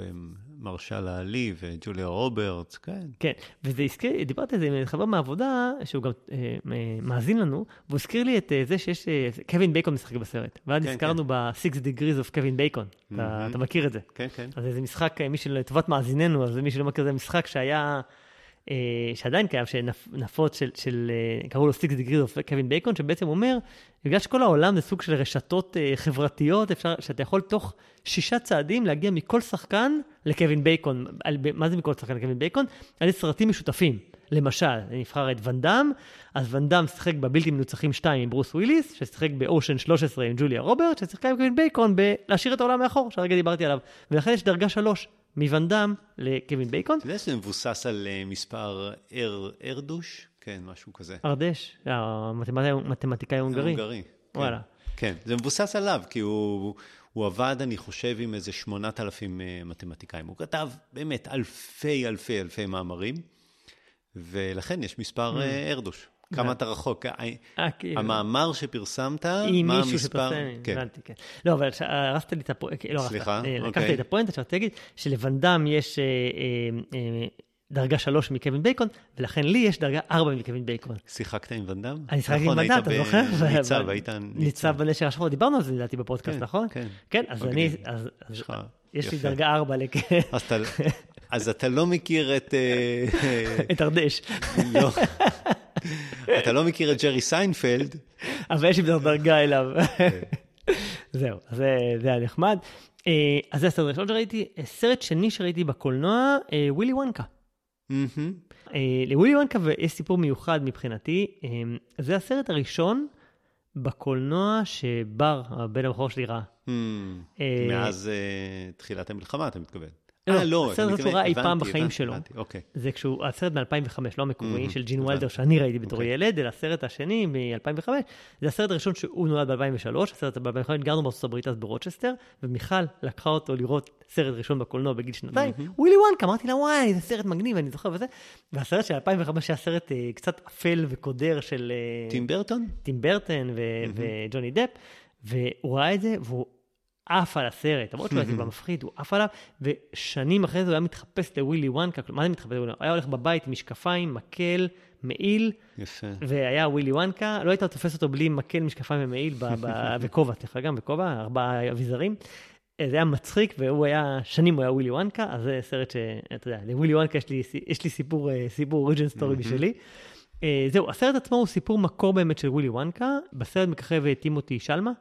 ומרשל העלי וג'וליה רוברטס, כן. כן, וזה הזכיר, דיברתי על זה עם חבר מהעבודה, שהוא גם אה, מאזין לנו, והוא הזכיר לי את אה, זה שיש, אה, קווין בייקון משחק בסרט. ואז כן, נזכרנו ב-Six Degrees of קווין בייקון. אתה, אתה מכיר את זה. כן, כן. אז זה משחק, אה, מי שלא, לטובת מאזיננו, אז מי שלא מכיר, זה משחק שהיה, שעדיין קיים, שנפוץ של, של אה, קראו לו Six Degrees of קווין בייקון, שבעצם אומר, בגלל שכל העולם זה סוג של רשתות אה, חברתיות, אפשר, שאתה יכול תוך שישה צעדים להגיע מכל שחקן לקווין בייקון. על, מה זה מכל שחקן לקווין בייקון? על סרטים משותפים. למשל, נבחר את ואנדאם, אז ואנדאם שיחק בבלתי מנוצחים 2 עם ברוס וויליס, ששיחק באושן 13 עם ג'וליה רוברט, ששיחקה עם קווין בייקון בלהשאיר את העולם מאחור, שהרגע דיברתי עליו. ולכן יש דרגה 3, מוואנדאם לקווין בייקון. אתה יודע שזה מבוסס על אה, מספר אר- ארדוש? כן, משהו כזה. ארדש, המתמטיקאי- המתמטיקאי ההונגרי. הונגרי. כן. וואלה. כן, זה מבוסס עליו, כי הוא, הוא עבד, אני חושב, עם איזה 8,000 אה, מתמטיקאים. הוא כתב באמת אלפי אלפי אלפי מאמרים, ולכן יש מספר אה, ארדוש. כמה אתה רחוק. ה- אה, כאילו. המאמר שפרסמת, עם מה מישהו המספר? שפרסם, כן. הבנתי, כן. לא, אבל הרסת לי את הפואנטה, לא הרסת, אה, לקחת אוקיי. לי את הפואנטה, להגיד שלוונדם יש אה, אה, אה, דרגה שלוש מקווין בייקון, ולכן לי יש דרגה ארבע מקווין בייקון. שיחקת עם ואנדאם? אני שיחקתי עם נכון, ונדם, אתה זוכר? ניצב, היית ניצב בנשר השחור, דיברנו על זה לדעתי בפודקאסט, כן, נכון? כן. כן, אז אני. אז אז יש לי. דרגה ארבע לכ- אז אתה, לא מכיר את... אה, אה, <laughs> את ארדש, לא. אתה לא מכיר את ג'רי סיינפלד, אבל יש לי דרגה אליו. זהו, זה היה נחמד. אה, אז זה הסרט הראשון שראיתי. אה, סרט שני שראיתי בקולנוע, אה, ווילי וונקה. לווילי וונקה יש סיפור מיוחד מבחינתי. זה הסרט הראשון בקולנוע שבר, הבן הבכור שלי, ראה. אה, מאז תחילת המלחמה, אתה מתכוון. לא, אה, לא, הסרט אתה הזה ראה אי פעם בחיים שלו. אוקיי. זה כשהוא, הסרט מ-2005, לא המקורי, של ג'ין. וילדר, שאני ראיתי בתור אוקיי. ילד, אלא הסרט השני מ-2005. זה הסרט הראשון שהוא נולד ב-2003, הסרט ב-2005, גרנו בארצות הברית אז ברוצ'סטר, ומיכל לקחה אותו לראות סרט ראשון בקולנוע בגיל שנתיים, ווילי וונקה, אמרתי לה, וואי, זה סרט מגניב, אני זוכר וזה. והסרט של 2005 היה סרט אה, קצת אפל וקודר של... אה, טים ברטון? טים ברטון וג'וני דפ, והוא ראה את זה, והוא עף על הסרט, למרות שהוא היה <laughs> טיפה מפחיד, הוא עף עליו, ושנים אחרי זה הוא היה מתחפש לווילי וונקה, כלומר, מה זה מתחפש לווילי וונקה? הוא היה הולך בבית עם משקפיים, מקל, מעיל, יפה. והיה ווילי וונקה, לא היית תופס אותו בלי מקל, משקפיים ומעיל וכובע, <laughs> דרך אגב, בכובע, ארבעה אביזרים. אה, זה היה מצחיק, והוא היה, שנים הוא היה ווילי וונקה, אז זה סרט שאתה יודע, לווילי וונקה יש לי, יש לי סיפור, אה, סיפור origin story משלי. אה, זהו, הסרט עצמו הוא סיפור מקור באמת של ווילי וונקה. בסרט מככב טימותי שאלאמה,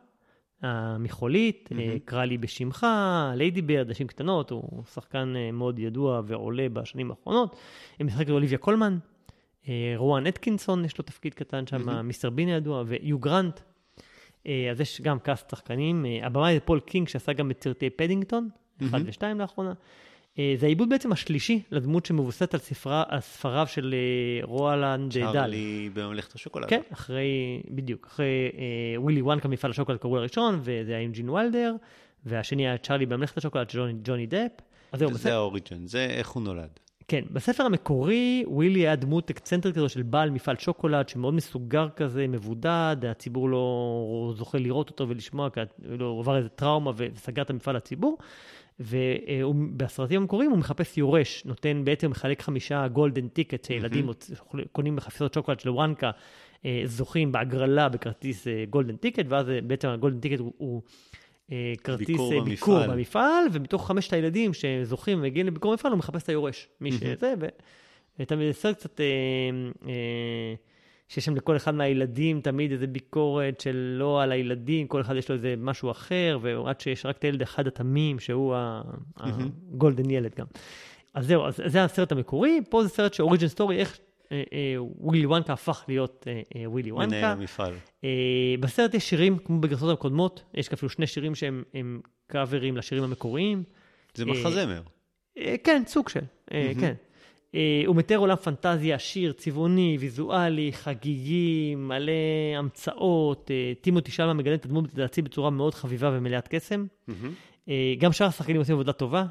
מחולית, אה, קרא לי בשמך, ליידי בירד, נשים קטנות, הוא שחקן אה, מאוד ידוע ועולה בשנים האחרונות. הם משחק את אוליביה קולמן, אה, רואן אטקינסון, יש לו תפקיד קטן שם, מיסטר בין הידוע, ויו גרנט. אז יש גם cast שחקנים. הבמאי זה פול קינג, שעשה גם את סרטי פדינגטון, אחד ושתיים לאחרונה. אה, זה העיבוד בעצם השלישי לדמות שמבוססת על, ספרה, על ספריו של אה, רואלנד דל. צ'ארלי בממלכת השוקולד. כן, אחרי, בדיוק, אחרי אה, ווילי וונקה מפעל השוקולד קראו לראשון, וזה היה עם ג'ין ויילדר, והשני היה צ'ארלי בממלכת השוקולד של ג'וני, ג'וני דפ. זהו, זה בספר, ה origin, זה איך הוא נולד. כן, בספר המקורי, ווילי היה דמות אקצנטרית כזו של בעל מפעל שוקולד, שמאוד מסוגר כזה, מבודד, הציבור לא זוכה לראות אותו ולשמוע, כי הוא עבר איזה טראומה וסגר את המפעל לציבור. ובסרטים המקוריים הוא מחפש יורש, נותן בעצם, מחלק חמישה golden ticket שילדים. קונים בחפיסות שוקולד של וונקה, אה, זוכים בהגרלה בכרטיס אה, golden ticket, ואז אה, בעצם ה golden ticket הוא, אה, כרטיס ביקור אה, ביקור במפעל. במפעל, ומתוך חמשת הילדים שזוכים ומגיעים לביקור במפעל, הוא מחפש את היורש. מי שזה, ואתה סרט קצת, אה, אה, שיש שם לכל אחד מהילדים תמיד איזה ביקורת של לא על הילדים, כל אחד יש לו איזה משהו אחר, ועד שיש רק את הילד אחד התמים, שהוא ה- ה golden ילד גם. אז זהו, אז זה הסרט המקורי, פה זה סרט ש origin story, איך אה, אה, ווילי וונקה הפך להיות אה, אה, ווילי מנהל וונקה. המפעל. אה, בסרט יש שירים, כמו בגרסות הקודמות, יש אפילו שני שירים שהם הם קאברים לשירים המקוריים. זה מחזמר. אה, כן, סוג של, אה, כן. אה, הוא מתאר עולם פנטזיה עשיר, צבעוני, ויזואלי, חגיגי, מלא המצאות. אה, טימותי שאלאמה מגלם את הדמות לדעתי בצורה מאוד חביבה ומלאת קסם. אה, גם שאר השחקנים עושים עבודה טובה.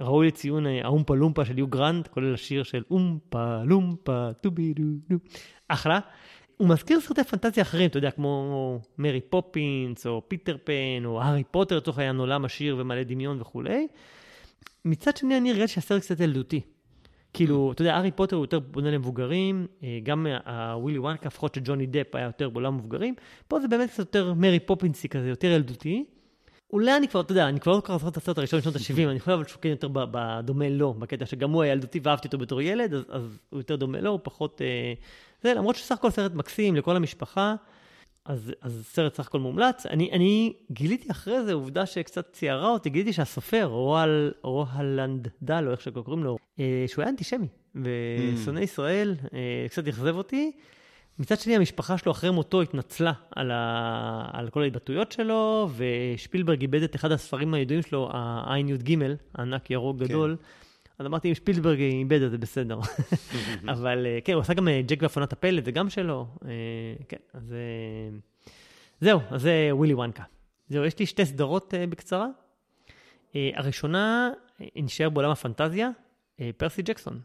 ראוי לציון האומפה לומפה של יו גרנט, כולל השיר של אומפה לומפה טובי דו דו. אחלה. הוא מזכיר סרטי פנטזיה אחרים, אתה יודע, כמו מרי פופינס, או פיטר פן, או הארי פוטר, לצורך העניין עולם עשיר ומלא דמיון וכולי. מצד שני, אני הרגשתי שהסרט קצת ילדותי. כאילו, אתה יודע, הארי פוטר הוא יותר פונה למבוגרים, אה, גם הווילי וונקה, לפחות שג'וני דפ היה יותר בעולם מבוגרים. פה זה באמת קצת יותר מרי פופינסי כזה, יותר ילדותי. אולי אני כבר, אתה יודע, אני כבר לא כל כך זוכר את הסרט הראשון משנות ה-70, אני חושב אבל שהוא כן יותר בדומה לו, בקטע שגם הוא היה ילדותי ואהבתי אותו בתור ילד, אז, אז הוא יותר דומה לו, הוא פחות... אה, זה, למרות שסך הכל סרט מקסים לכל המשפחה, אז, אז סרט סך הכל מומלץ. אני, אני גיליתי אחרי זה עובדה שקצת ציערה אותי, גיליתי שהסופר, רועל, רועלנד דל, או איך שקוראים לו, אה, שהוא היה אנטישמי, ושונא ישראל, אה, קצת אכזב אותי. מצד שני, המשפחה שלו אחרי מותו התנצלה על, ה... על כל ההתבטאויות שלו, ושפילברג איבד את אחד הספרים הידועים שלו, העין י"ג, הענק ירוק גדול. אז אמרתי, אם שפילברג איבד, אז זה בסדר. <laughs> אבל אה, כן, הוא עשה גם אה, ג'ק ואפונת הפלט, זה גם שלו. אה, כן, אז זהו, אז זה ווילי וונקה. זהו, יש לי שתי סדרות בקצרה. הראשונה, נשאר בעולם הפנטזיה, פרסי ג'קסון.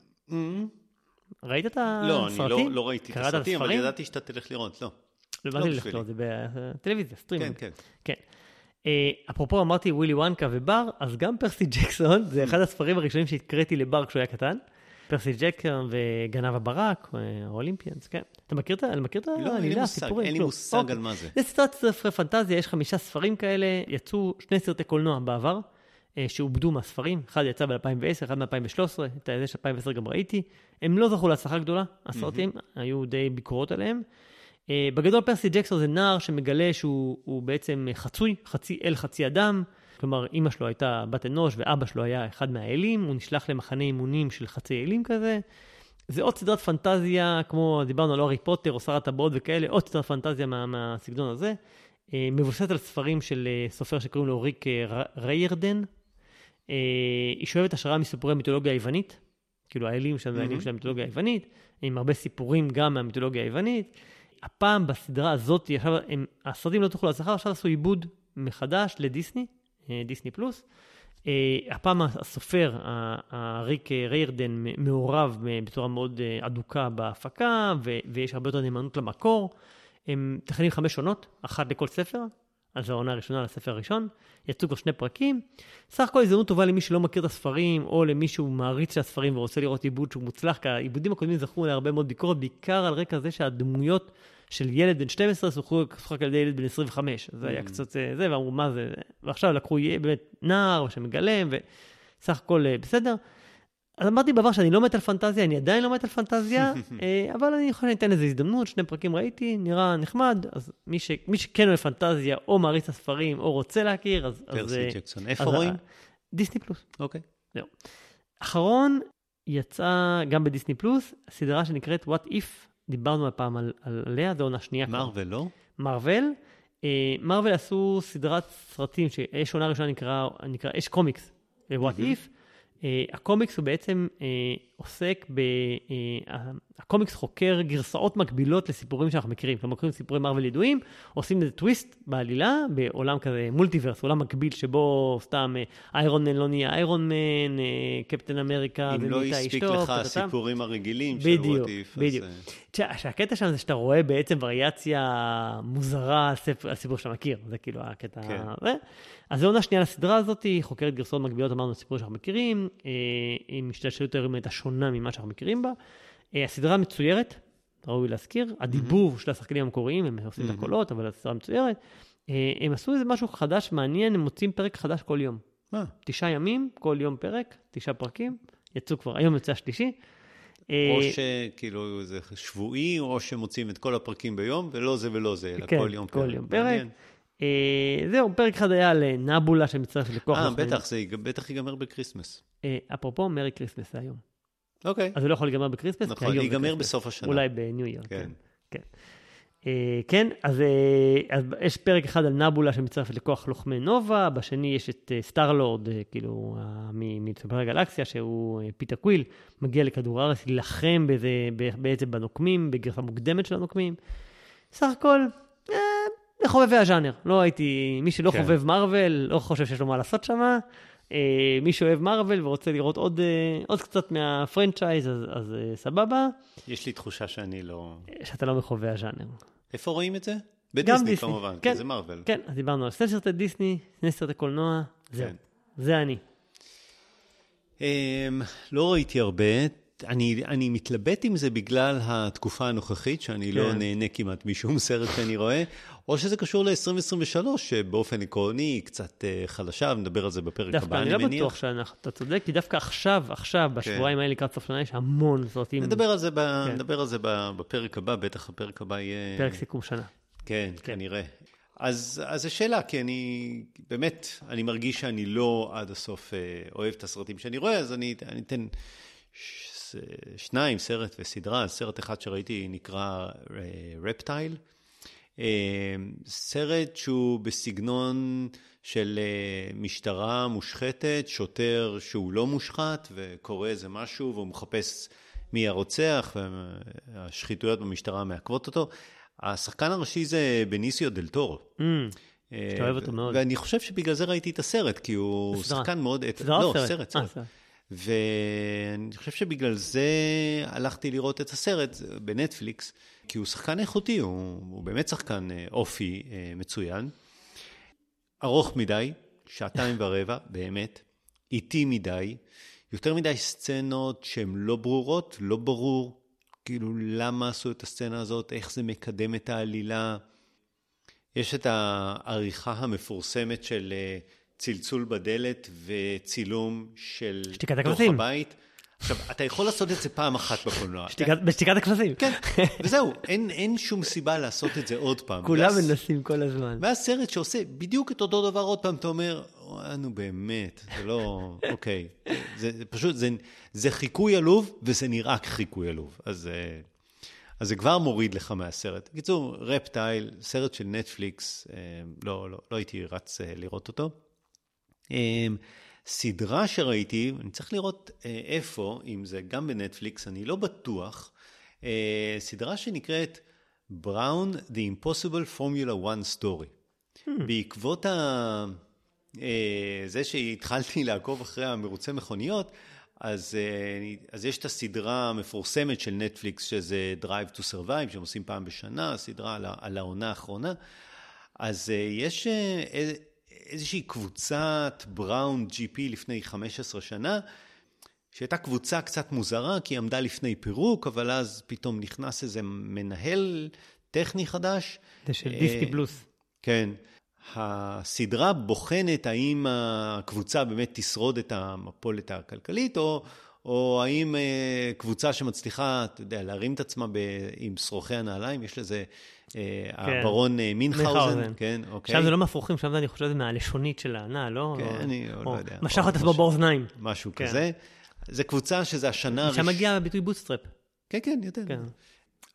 ראית את לא, אני הסרטים? לא- לא ראיתי את הסרטים, אבל? ידעתי שאתה תלך לראות, לא. לא, לא ללכת בשבילי. לראות? זה בטלוויזיה, סטרימינג. כן, כן. אה, אפרופו אמרתי ווילי וונקה ובר, אז גם פרסי ג'קסון, זה אחד הספרים הראשונים שהקראתי לבר כשהוא היה קטן. פרסי ג'קסון וגנב הברק, אה, ה Olympians, כן. אתה מכיר את ה- אני מכיר את לא, אין לי העלילה, מושג, הסיפורים? אין לי כלום. מושג אוקיי. על מה זה. זה סדרת ספרי פנטזיה, יש חמישה ספרים כאלה, יצאו שני סרטי קולנוע בעבר, אה, שעובדו מהספרים, אחד יצא ב-2010, אחד מ-2013, את זה של 2010 גם ראיתי. הם לא זכו להצלחה גדולה, הסרטים, היו די ביקורות עליהם. אה, בגדול פרסי ג'קסון זה נער שמגלה שהוא הוא בעצם חצוי, חצי אל חצי אדם. כלומר, אימא שלו הייתה בת אנוש ואבא שלו היה אחד מהאלים, הוא נשלח למחנה אימונים של חצי אלים כזה. זה עוד סדרת פנטזיה, כמו דיברנו על הארי פוטר או שר הטבעות וכאלה, עוד סדרת פנטזיה מה, מהסגנון הזה. אה, מבוססת על ספרים של אה, סופר שקוראים לו ריק ריירדן. היא שואבת השראה מסיפורי המיתולוגיה היוונית, כאילו האלים שם זה האלים של המיתולוגיה היוונית, עם הרבה סיפורים גם מהמיתולוגיה היוונית. הפעם בסדרה הזאת, עכשיו, הם, הסרטים לא תוכלו להצלחה, עכשיו עשו עיבוד מחדש לדיסני, דיסני פלוס. הפעם הסופר, ריק ריירדן, מעורב בצורה מאוד אדוקה בהפקה, ויש הרבה יותר נאמנות למקור. הם מתכננים חמש עונות, אחת לכל ספר, אז העונה הראשונה לספר הראשון, יצאו כבר שני פרקים. סך הכל הזדמנות טובה למי שלא מכיר את הספרים, או למי שהוא מעריץ של הספרים ורוצה לראות עיבוד שהוא מוצלח, כי העיבודים הקודמים זכו להרבה מאוד ביקורת, בעיקר על רקע זה שהדמויות של ילד בן 12 שוחקו רק על ידי ילד בן 25. זה היה mm. קצת אה, זה, ואמרו, מה זה? ועכשיו לקחו באמת נער שמגלם, וסך הכל אה, בסדר. אז אמרתי בעבר שאני לא מת על פנטזיה, אני עדיין לא מת על פנטזיה, <laughs> אה, אבל אני יכול לתת לזה הזדמנות, שני פרקים ראיתי, נראה נחמד, אז מי, ש, מי שכן אוהב פנטזיה, או מעריץ הספרים, או רוצה להכיר, אז... פרסי אה, ג'קסון, איפה רואים? דיסני פלוס. אוקיי. זהו. אחרון, יצא גם בדיסני פלוס, סדרה שנקראת What If, דיברנו הפעם על, על, עליה, זו עונה שנייה. מרוויל, לא? מרוויל. מרוויל עשו סדרת סרטים, שיש עונה ראשונה נקרא, נקרא, יש קומיקס, What If. Uh, הקומיקס הוא בעצם uh, עוסק ב... Uh, הקומיקס חוקר גרסאות מקבילות לסיפורים שאנחנו מכירים. כלומר, מכירים סיפורי מרוויל ידועים, עושים איזה טוויסט בעלילה, בעולם כזה מולטיברס, עולם מקביל שבו סתם איירון מן לא נהיה איירון מן, קפטן אמריקה, אם לא הספיק לך הסיפורים הרגילים של ווטיף. בדיוק, בדיוק. שהקטע שם זה שאתה רואה בעצם וריאציה מוזרה על סיפור שאתה מכיר, זה כאילו הקטע כן. הזה. אז זו עונה שנייה לסדרה הזאת, חוקרת גרסאות מקבילות, אמרנו, סיפורים שאנחנו מכירים, עם השתלשלות שונה ממה שאנחנו מכירים בה. אה, הסדרה מצוירת, ראוי להזכיר, הדיבוב של השחקנים המקוריים, הם עושים את הקולות, אבל הסדרה מצוירת. אה, הם עשו איזה משהו חדש, מעניין, הם מוצאים פרק חדש כל יום. אה. תשעה ימים, כל יום פרק, תשעה פרקים, יצאו כבר, היום יוצא השלישי. או שכאילו זה שבועי, או שמוצאים את כל הפרקים ביום, ולא זה ולא זה, אלא כן, כל יום פרק. כל יום פרק. זהו, פרק אחד היה לנבולה שמצטרף לכוח. אה, בטח, זה בטח ייגמר בקריסמס. אפרופו, מרי קריסמס היום. אוקיי. אז זה לא יכול להיגמר ב Christmas, נכון, ייגמר בסוף השנה. אולי ב New Year, כן. כן. אה, כן, אז, אה, אז יש פרק אחד על נבולה שמצטרפת לכוח לוחמי נובה, בשני יש את אה, סטארלורד, uh, כאילו, אה, משומרי הגלקסיה, שהוא אה, פיטר קוויל, מגיע לכדור הארץ להילחם בעצם בנוקמים, בגרסה מוקדמת של הנוקמים. סך הכל, uh, לחובבי הז'אנר. לא הייתי, מי שלא כן. חובב מארוול, לא חושב שיש לו מה לעשות שם. אה, מי שאוהב מארוול ורוצה לראות עוד, אה, עוד קצת מהפרנצ'ייז, אז, אז אה, סבבה. יש לי תחושה שאני לא... שאתה לא מחווה הז'אנר. איפה רואים את זה? בדיסני דיסני. כמובן, כן, כי זה מארוול. כן, אז דיברנו על סרט סרטי דיסני, שני סרטי קולנוע, זהו. כן. זה אני. Um, לא ראיתי הרבה. אני, אני מתלבט עם זה בגלל התקופה הנוכחית, שאני לא כן. לא נהנה כמעט משום סרט שאני רואה, או שזה קשור ל-2023, שבאופן עקרוני היא קצת uh, חלשה, ונדבר על זה בפרק הבא, אני מניח. דווקא אני לא בטוח שאתה צודק, כי דווקא עכשיו, עכשיו, כן. בשבועיים האלה לקראת סוף שנה, יש המון סרטים. נדבר על זה, ב, כן. נדבר על זה בפרק הבא, בטח הפרק הבא יהיה... פרק סיכום שנה. כן, כן. כנראה. אז, אז זו שאלה, כי אני באמת, אני מרגיש שאני לא עד הסוף uh, אוהב את הסרטים שאני רואה, אז אני, אני אתן ש, שניים, סרט וסדרה. סרט אחד שראיתי נקרא רפטייל. Uh, אמ, סרט שהוא בסגנון של אה, משטרה מושחתת, שוטר שהוא לא מושחת וקורה איזה משהו והוא מחפש מי הרוצח והשחיתויות במשטרה מעכבות אותו. השחקן הראשי זה בניסיו דל טורו. Mm, אה, שאתה אוהב אותו מאוד. ואני חושב שבגלל זה ראיתי את הסרט, כי הוא שחקן מאוד... סדרה לא, סרט? סרט, סרט. ואני חושב שבגלל זה הלכתי לראות את הסרט בנטפליקס. כי הוא שחקן איכותי, הוא, הוא באמת שחקן אה, אופי אה, מצוין. ארוך מדי, שעתיים <laughs> ורבע, באמת. איטי מדי. יותר מדי סצנות שהן לא ברורות, לא ברור כאילו למה עשו את הסצנה הזאת, איך זה מקדם את העלילה. יש את העריכה המפורסמת של אה, צלצול בדלת וצילום של תוך הבית. עכשיו, אתה יכול לעשות את זה פעם אחת בקולנוע. בשתיקת הכבשים. כן, <laughs> וזהו, אין, אין שום סיבה לעשות את זה עוד פעם. כולם ואז, מנסים כל הזמן. ואז סרט שעושה בדיוק את אותו דבר עוד פעם, אתה אומר, נו באמת, זה לא, <laughs> אוקיי. זה, זה פשוט, זה, זה חיקוי עלוב, וזה נראה כחיקוי עלוב. אז, אה, אז זה כבר מוריד לך מהסרט. בקיצור, רפטייל, סרט של נטפליקס, אה, לא, לא, לא הייתי רץ אה, לראות אותו. סדרה שראיתי, אני צריך לראות איפה, אם זה גם בנטפליקס, אני לא בטוח, סדרה שנקראת Brown, The Impossible Formula One Story. Hmm. בעקבות ה... אה, זה שהתחלתי לעקוב אחרי המרוצי מכוניות, אז, אה, אז יש את הסדרה המפורסמת של נטפליקס, שזה Drive to Survive, שהם עושים פעם בשנה, סדרה על, על העונה האחרונה. אז אה, יש איזושהי קבוצת בראון GP לפני 15 שנה, שהייתה קבוצה קצת מוזרה, כי היא עמדה לפני פירוק, אבל אז פתאום נכנס איזה מנהל טכני חדש. זה של דיסקי פלוס. כן. הסדרה בוחנת האם הקבוצה באמת תשרוד את המפולת הכלכלית, או, או האם אה, קבוצה שמצליחה, אתה יודע, להרים את עצמה ב, עם שרוכי הנעליים, יש לזה, אה, כן. הברון אה, מינכאוזן, כן, אוקיי. שם זה לא משרוכים, שם זה, אני חושב, מהלשונית של הענה, לא? כן, או, אני או, לא יודע. משך את עצמו באוזניים. משהו כן. כזה. זה קבוצה שזה השנה... שם מגיע הביטוי bootstrap. כן, כן, יותר. כן.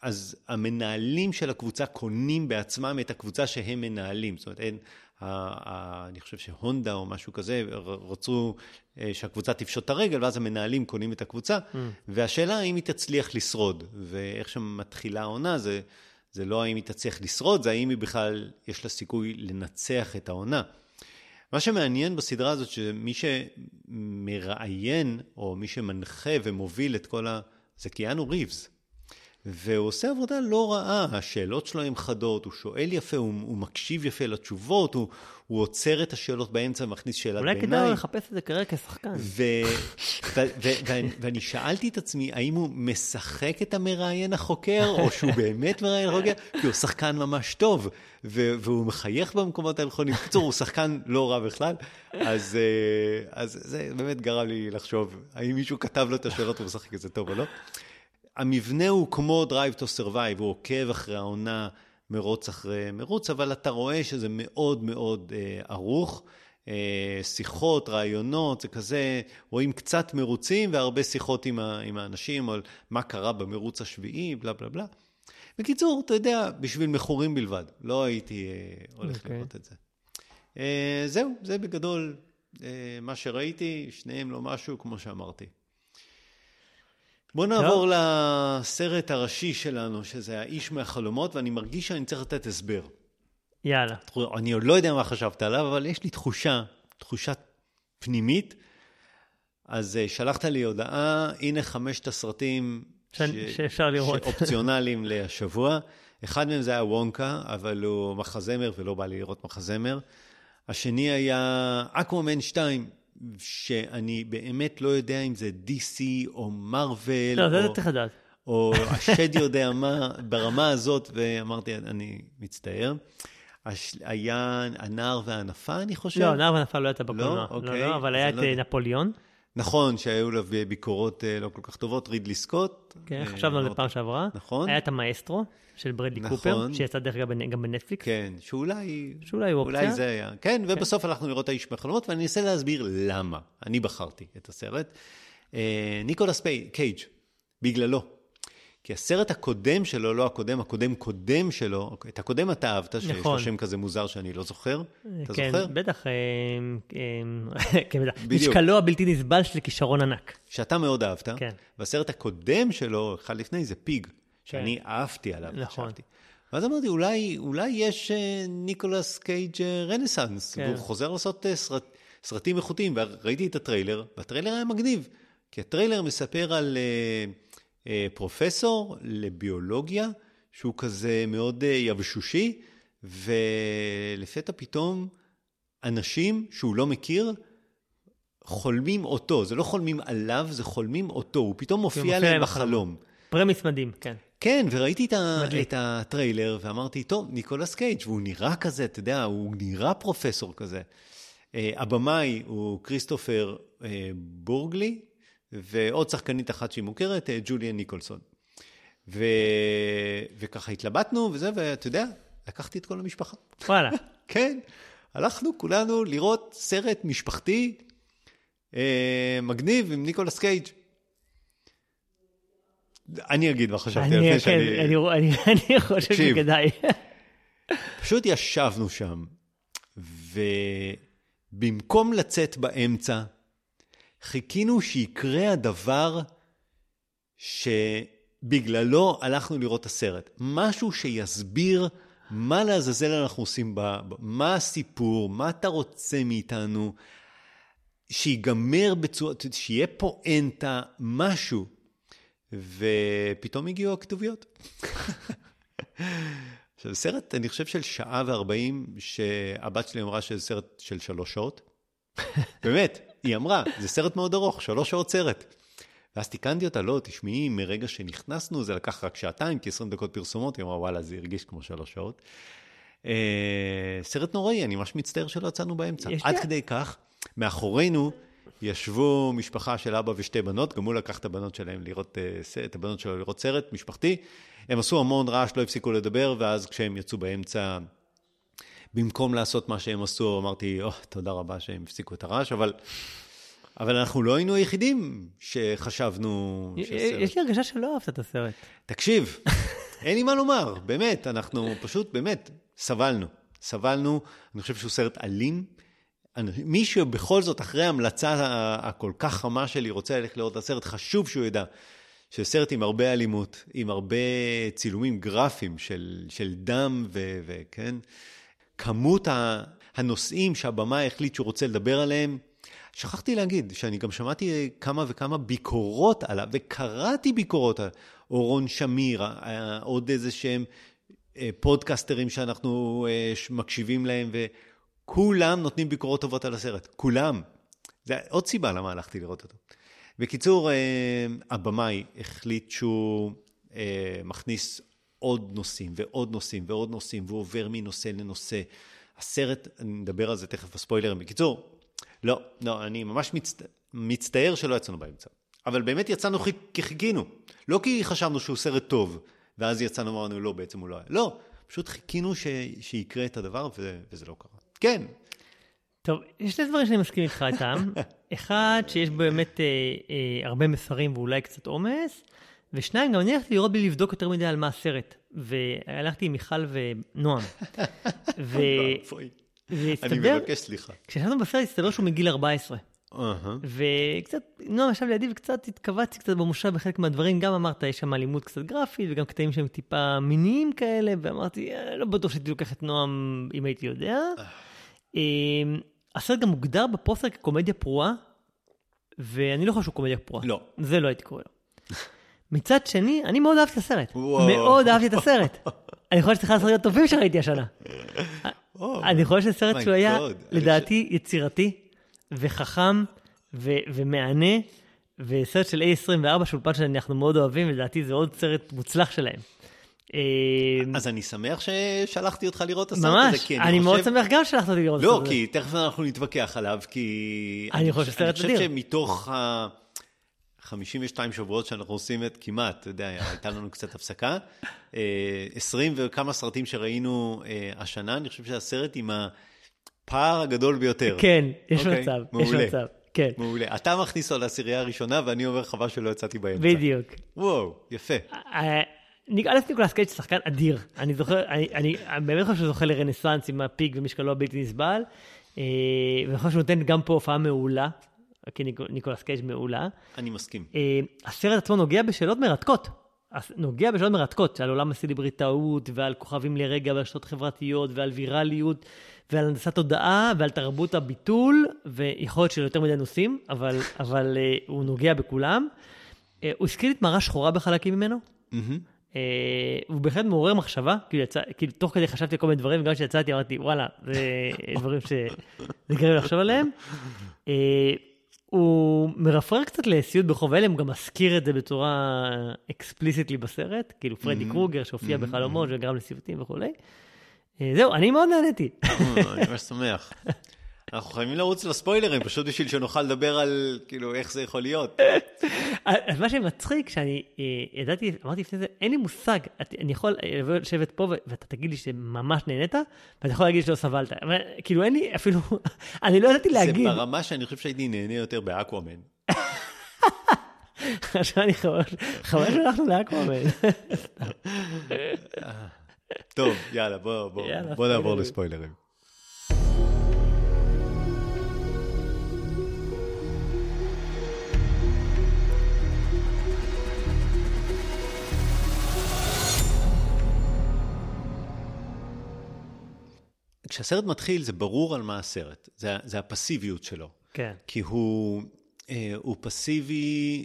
אז המנהלים של הקבוצה קונים בעצמם את הקבוצה שהם מנהלים. זאת אומרת, אין, אני חושב שהונדה או משהו כזה, רצו אה, שהקבוצה תפשוט את הרגל, ואז המנהלים קונים את הקבוצה, ממ. והשאלה האם היא תצליח לשרוד. ואיך שמתחילה העונה, זה, זה לא האם היא תצליח לשרוד, זה האם היא בכלל, יש לה סיכוי לנצח את העונה. מה שמעניין בסדרה הזאת, שמי שמראיין, או מי שמנחה ומוביל את כל ה... זה קיאנו ריבס. והוא עושה עבודה לא רעה, השאלות שלו הן חדות, הוא שואל יפה, הוא, הוא מקשיב יפה לתשובות, הוא, הוא עוצר את השאלות באמצע ומכניס שאלת ביניים. אולי כדאי לו לחפש את זה כרגע כשחקן. ו, ו, ו, ו, ואני שאלתי את עצמי, האם הוא משחק את המראיין החוקר, או שהוא באמת מראיין החוקר? כי הוא שחקן ממש טוב, ו, והוא מחייך במקומות הנכונים. בקיצור, הוא שחקן לא רע בכלל, אז, אה, אז זה באמת גרם לי לחשוב, האם מישהו כתב לו את השאלות והוא משחק את זה טוב או לא? המבנה הוא כמו Drive to Survive, הוא עוקב אחרי העונה מרוץ אחרי מרוץ, אבל אתה רואה שזה מאוד מאוד אה, ערוך. אה, שיחות, רעיונות, זה כזה, רואים קצת מרוצים והרבה שיחות עם, ה, עם האנשים על מה קרה במרוץ השביעי, בלה בלה בלה. בקיצור, אתה יודע, בשביל מכורים בלבד, לא הייתי אה, הולך okay. אוקיי. לראות את זה. אה, זהו, זה בגדול אה, מה שראיתי, שניהם לא משהו, כמו שאמרתי. בוא נעבור טוב. לסרט הראשי שלנו, שזה האיש מהחלומות, ואני מרגיש שאני צריך לתת הסבר. יאללה. אני עוד לא יודע מה חשבת עליו, אבל יש לי תחושה, תחושה פנימית. אז uh, שלחת לי הודעה, הנה חמשת הסרטים ש... שאפשר לראות. שאופציונליים <laughs> לשבוע. אחד מהם זה היה וונקה, אבל הוא מחזמר ולא בא לי לראות מחזמר. השני היה אקוומן 2, שאני באמת לא יודע אם זה DC או מרוויל. לא, זה צריך לדעת. או השד יודע מה, ברמה הזאת, ואמרתי, אני מצטער. הש... היה הנער והאנפה, אני חושב? לא, הנער והאנפה לא הייתה בקולנוע. לא, אוקיי. לא, לא, אבל היה את לא... נפוליאון. נכון, שהיו לו ביקורות אה, לא כל כך טובות, רידלי סקוט. כן, אה, חשבנו על זה פעם שעברה. נכון. היה את המאסטרו של ברדלי נכון. קופר, שיצא דרך אגב גם בנטפליקס. כן, שאולי... שאולי הוא אופציה. אולי זה היה. כן, כן. ובסוף הלכנו לראות האיש מהחלומות, ואני אנסה להסביר למה. אני בחרתי את הסרט. אה, ניקולס קייג', בגללו. כי הסרט הקודם שלו, לא הקודם, הקודם קודם שלו, את הקודם אתה אהבת, שיש לו נכון. שם כזה מוזר שאני לא זוכר. אתה כן, זוכר? בטח, אה, אה, <laughs> כן, בטח. משקלו הבלתי נסבל של כישרון ענק. שאתה מאוד אהבת. כן. והסרט הקודם שלו, אחד לפני, זה Pig, שאני כן. אהבתי עליו, נכון. חשבתי. ואז אמרתי, אולי, אולי יש אה, ניקולס קייג' רנסאנס, כן. והוא חוזר לעשות סרט, סרטים איכותיים, וראיתי את הטריילר, והטריילר היה מגניב, כי הטריילר מספר על... אה, פרופסור לביולוגיה, שהוא כזה מאוד אה, יבשושי, ולפתע פתאום אנשים שהוא לא מכיר, חולמים אותו, זה לא חולמים עליו, זה חולמים אותו, הוא פתאום מופיע להם בחלום. premise מדהים, כן. כן, וראיתי את, ה... את הטריילר ואמרתי, טוב, ניקולס קייג', והוא נראה כזה, אתה יודע, הוא נראה פרופסור כזה. אה, הבמאי הוא כריסטופר בורגלי, ועוד שחקנית אחת שהיא מוכרת, אה, ג'וליאן ניקולסון. ו... וככה התלבטנו וזה, ואתה יודע, לקחתי את כל המשפחה. וואלה. <laughs> כן. הלכנו כולנו לראות סרט משפחתי אה, מגניב עם ניקולס קייג'. אני אגיד מה חשבתי אני, לפני כן, שאני... אני, אני, אני חושב. שכדאי. <laughs> פשוט ישבנו שם, ובמקום לצאת באמצע, חיכינו שיקרה הדבר שבגללו הלכנו לראות את הסרט. משהו שיסביר מה לעזאזל אנחנו עושים, ב... ב- מה הסיפור, מה אתה רוצה מאיתנו, שיגמר בצורה, שיהיה פואנטה, משהו. ופתאום הגיעו הכתוביות. <laughs> עכשיו, סרט, אני חושב, של שעה וארבעים, שהבת שלי אמרה שזה סרט של שלוש שעות. <laughs> באמת, היא אמרה, זה סרט מאוד ארוך, שלוש שעות סרט. ואז תיקנתי אותה, לא, תשמעי, מרגע שנכנסנו זה לקח רק שעתיים, כי 20 דקות פרסומות, היא אמרה, וואלה, זה הרגיש כמו שלוש שעות. אה, סרט נוראי, אני ממש מצטער שלא יצאנו באמצע. עד לי- כדי כך, מאחורינו ישבו משפחה של אבא ושתי בנות, גם הוא לקח את הבנות שלהם לראות, ס- את הבנות שלו לראות סרט משפחתי. הם עשו המון רעש, לא הפסיקו לדבר, ואז כשהם יצאו באמצע, במקום לעשות מה שהם עשו, אמרתי, או, תודה רבה שהם הפסיקו את הרעש, אבל, אבל אנחנו לא היינו היחידים שחשבנו שהסרט... יש לי הרגשה שלא אהבת את הסרט. תקשיב, <laughs> אין לי מה לומר, באמת, אנחנו פשוט, באמת, סבלנו. סבלנו, אני חושב שהוא סרט אלים. מי שבכל זאת, אחרי ההמלצה הכל כך חמה שלי, רוצה ללכת לראות את הסרט, חשוב שהוא ידע שזה סרט עם הרבה אלימות, עם הרבה צילומים גרפיים של, של דם ו- וכן, כמות הנושאים שהבמאי החליט שהוא רוצה לדבר עליהם. שכחתי להגיד שאני גם שמעתי כמה וכמה ביקורות עליו, וקראתי ביקורות על אורון שמיר, עוד איזה שהם אה, פודקסטרים שאנחנו אה, מקשיבים להם, וכולם נותנים ביקורות טובות על הסרט, כולם. זה עוד סיבה למה הלכתי לראות אותו. בקיצור, אה, הבמאי החליט שהוא מכניס עוד נושאים ועוד נושאים ועוד נושאים, והוא עובר מנושא לנושא. הסרט, אני מדבר על זה תכף בספוילרים. בקיצור, לא, לא, אני ממש מצט... מצטער שלא יצאנו באמצע. אבל באמת יצאנו. כי חיכינו. לא כי חשבנו שהוא סרט טוב, ואז יצאנו ואמרנו, לא, בעצם הוא לא היה. לא, פשוט חיכינו ש... שיקרה את הדבר, ו... וזה לא קרה. כן, טוב, יש שני דברים שאני מסכים איתך איתם. <laughs> אחד, שיש באמת אה, אה, הרבה מסרים ואולי קצת עומס, ושניים, גם אני הלכתי לראות בלי לבדוק יותר מדי על מה הסרט. והלכתי עם מיכל ונועם. <laughs> ו... והסתבר, אני מבקש סליחה. כשישבנו בסרט הסתבר שהוא מגיל 14. אהה. וקצת, נועם ישב לידי וקצת התכווצתי קצת במושב בחלק מהדברים, גם אמרת, יש שם אלימות קצת גרפית, וגם קטעים שהם טיפה מיניים כאלה, ואמרתי, "אה, לא בטוח שהייתי לוקח את נועם אם הייתי יודע. אה, הסרט גם מוגדר בפוסטר כקומדיה פרועה, ואני לא חושב שהוא קומדיה פרועה. לא. זה לא הייתי קורא לו. <laughs> מצד שני, אני מאוד אהבתי את הסרט. וואו. מאוד אהבתי את הסרט. אני חושב שזה אחד הסרטים הטובים שראיתי השנה. אני חושב שזה סרט שהוא היה. לדעתי, יצירתי וחכם ומהנה, וסרט של A24 של אולפן שאנחנו מאוד אוהבים, ולדעתי זה עוד סרט מוצלח שלהם. אה, אז אני שמח ששלחתי אותך לראות את הסרט הזה, ממש, כי אני מאוד חושב- שמח גם שלחת אותי לראות את לא, הסרט הזה. כי תכף אנחנו נתווכח עליו, כי... אני חושב שסרט אני אדיר. חושב שמתוך ה... 52 שבועות שאנחנו עושים את כמעט, אתה יודע, <laughs> הייתה לנו קצת הפסקה. אה, 20 וכמה סרטים שראינו אה, השנה, אני חושב שהסרט עם הפער הגדול ביותר. כן, יש אוקיי, מצב, יש מעולה. מצב, כן, מעולה. אתה מכניס אותו לעשירייה הראשונה, ואני אומר חבל שלא יצאתי באמצע. בדיוק. וואו, יפה. אה, א', ניקולס קייג' שחקן אדיר. אני זוכר, אני, באמת חושב שהוא זוכה לרנסאנס עם הפיק ומשקלו הבלתי נסבל. אה, ואני חושב שהוא נותן גם פה הופעה מעולה, כי ניק- ניקולס קייג' מעולה. אני מסכים. אה, הסרט עצמו נוגע בשאלות מרתקות. נוגע בשאלות מרתקות, על עולם הסלבריטאות, ועל כוכבים לרגע, ועל רשתות חברתיות, ועל ויראליות, ועל הנדסת תודעה, ועל תרבות הביטול, ויכול להיות של יותר מדי נושאים, אבל, <laughs> אבל אה, הוא נוגע בכולם. אה, הוא הזכיר לי את מערה שחורה בחלקים ממנו. אה, הוא בהחלט מעורר מחשבה, כאילו, יצא, כאילו תוך כדי חשבתי כל מיני דברים, וגם כשיצאתי אמרתי, וואלה, זה דברים שזה גרם לחשוב עליהם. אה, הוא מרפרר קצת לסיוט ברחוב הלם, גם מזכיר את זה בצורה אקספליסיטלי בסרט, כאילו פרדי קרוגר שהופיע בחלומות וגרם לסיוטים וכולי. אה, זהו, אני מאוד נהניתי. אה, אני ממש שמח. אנחנו חייבים לרוץ לספוילרים, פשוט בשביל שנוכל לדבר על, כאילו, איך זה יכול להיות. אז מה שמצחיק, שאני אה, ידעתי, אמרתי לפני זה, אין לי מושג, אני יכול אה, לשבת פה ואתה תגיד לי שממש נהנית, ואתה יכול להגיד שלא סבלת. כאילו, אין לי אפילו, <laughs> אני לא ידעתי זה להגיד. ברמה שאני חושב שהייתי נהנה יותר באקוואמן. <laughs> עכשיו אני חבל, חבל שהלכנו לאקוואמן. <laughs> טוב, יאללה, בוא, נעבור ספוילרים. לספוילרים. כשהסרט מתחיל זה ברור על מה הסרט, זה, זה הפסיביות שלו. כן, כי הוא, אה, הוא פסיבי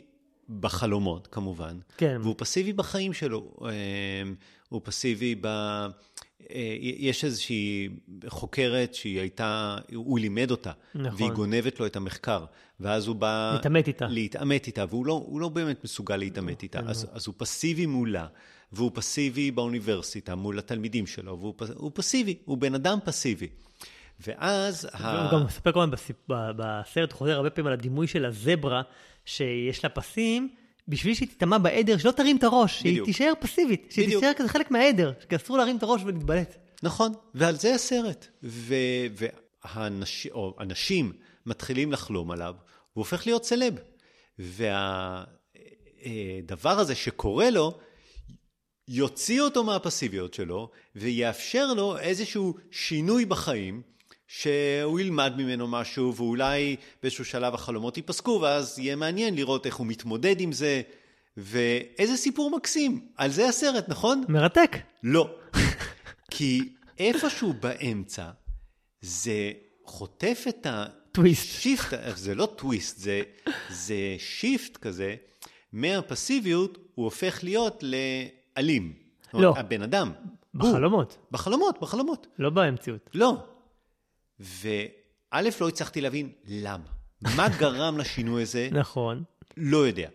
בחלומות, כמובן. כן. והוא פסיבי בחיים שלו. אה, הוא פסיבי ב... אה, יש איזושהי חוקרת שהיא הייתה, הוא לימד אותה, נכון. והיא גונבת לו את המחקר, ואז הוא בא... להתעמת איתה. להתעמת איתה, והוא לא, לא באמת מסוגל להתעמת איתה, אז, אז הוא פסיבי מולה, והוא פסיבי באוניברסיטה מול התלמידים שלו, והוא פ- הוא פסיבי, הוא בן אדם פסיבי. ואז... ה- הוא גם מספר כל הזמן בסיפ- בסרט, הוא חוזר הרבה פעמים על הדימוי של הזברה, שיש לה פסים, בשביל שהיא תטמע בעדר, שלא תרים את הראש, שהיא בדיוק. תישאר פסיבית, שהיא בדיוק. תישאר כזה חלק מהעדר, שאסור להרים את הראש ולהתבלט. נכון, ועל זה הסרט. ו- והאנשים, או אנשים מתחילים לחלום עליו, והוא הופך להיות סלב. והדבר הזה שקורה לו, יוציא אותו מהפסיביות שלו, ויאפשר לו איזשהו שינוי בחיים, שהוא ילמד ממנו משהו, ואולי באיזשהו שלב החלומות ייפסקו, ואז יהיה מעניין לראות איך הוא מתמודד עם זה, ואיזה סיפור מקסים. על זה הסרט, נכון? מרתק. לא. <laughs> כי איפשהו באמצע, זה חוטף את ה... טוויסט. shift, זה לא טוויסט, זה, זה shift כזה, מהפסיביות הוא הופך להיות אומרת, לא. הבן אדם. הוא. בחלומות, בחלומות, בחלומות. לא במציאות. לא. וא', לא הצלחתי להבין למה. מה <laughs> גרם לשינוי הזה? נכון. לא יודע.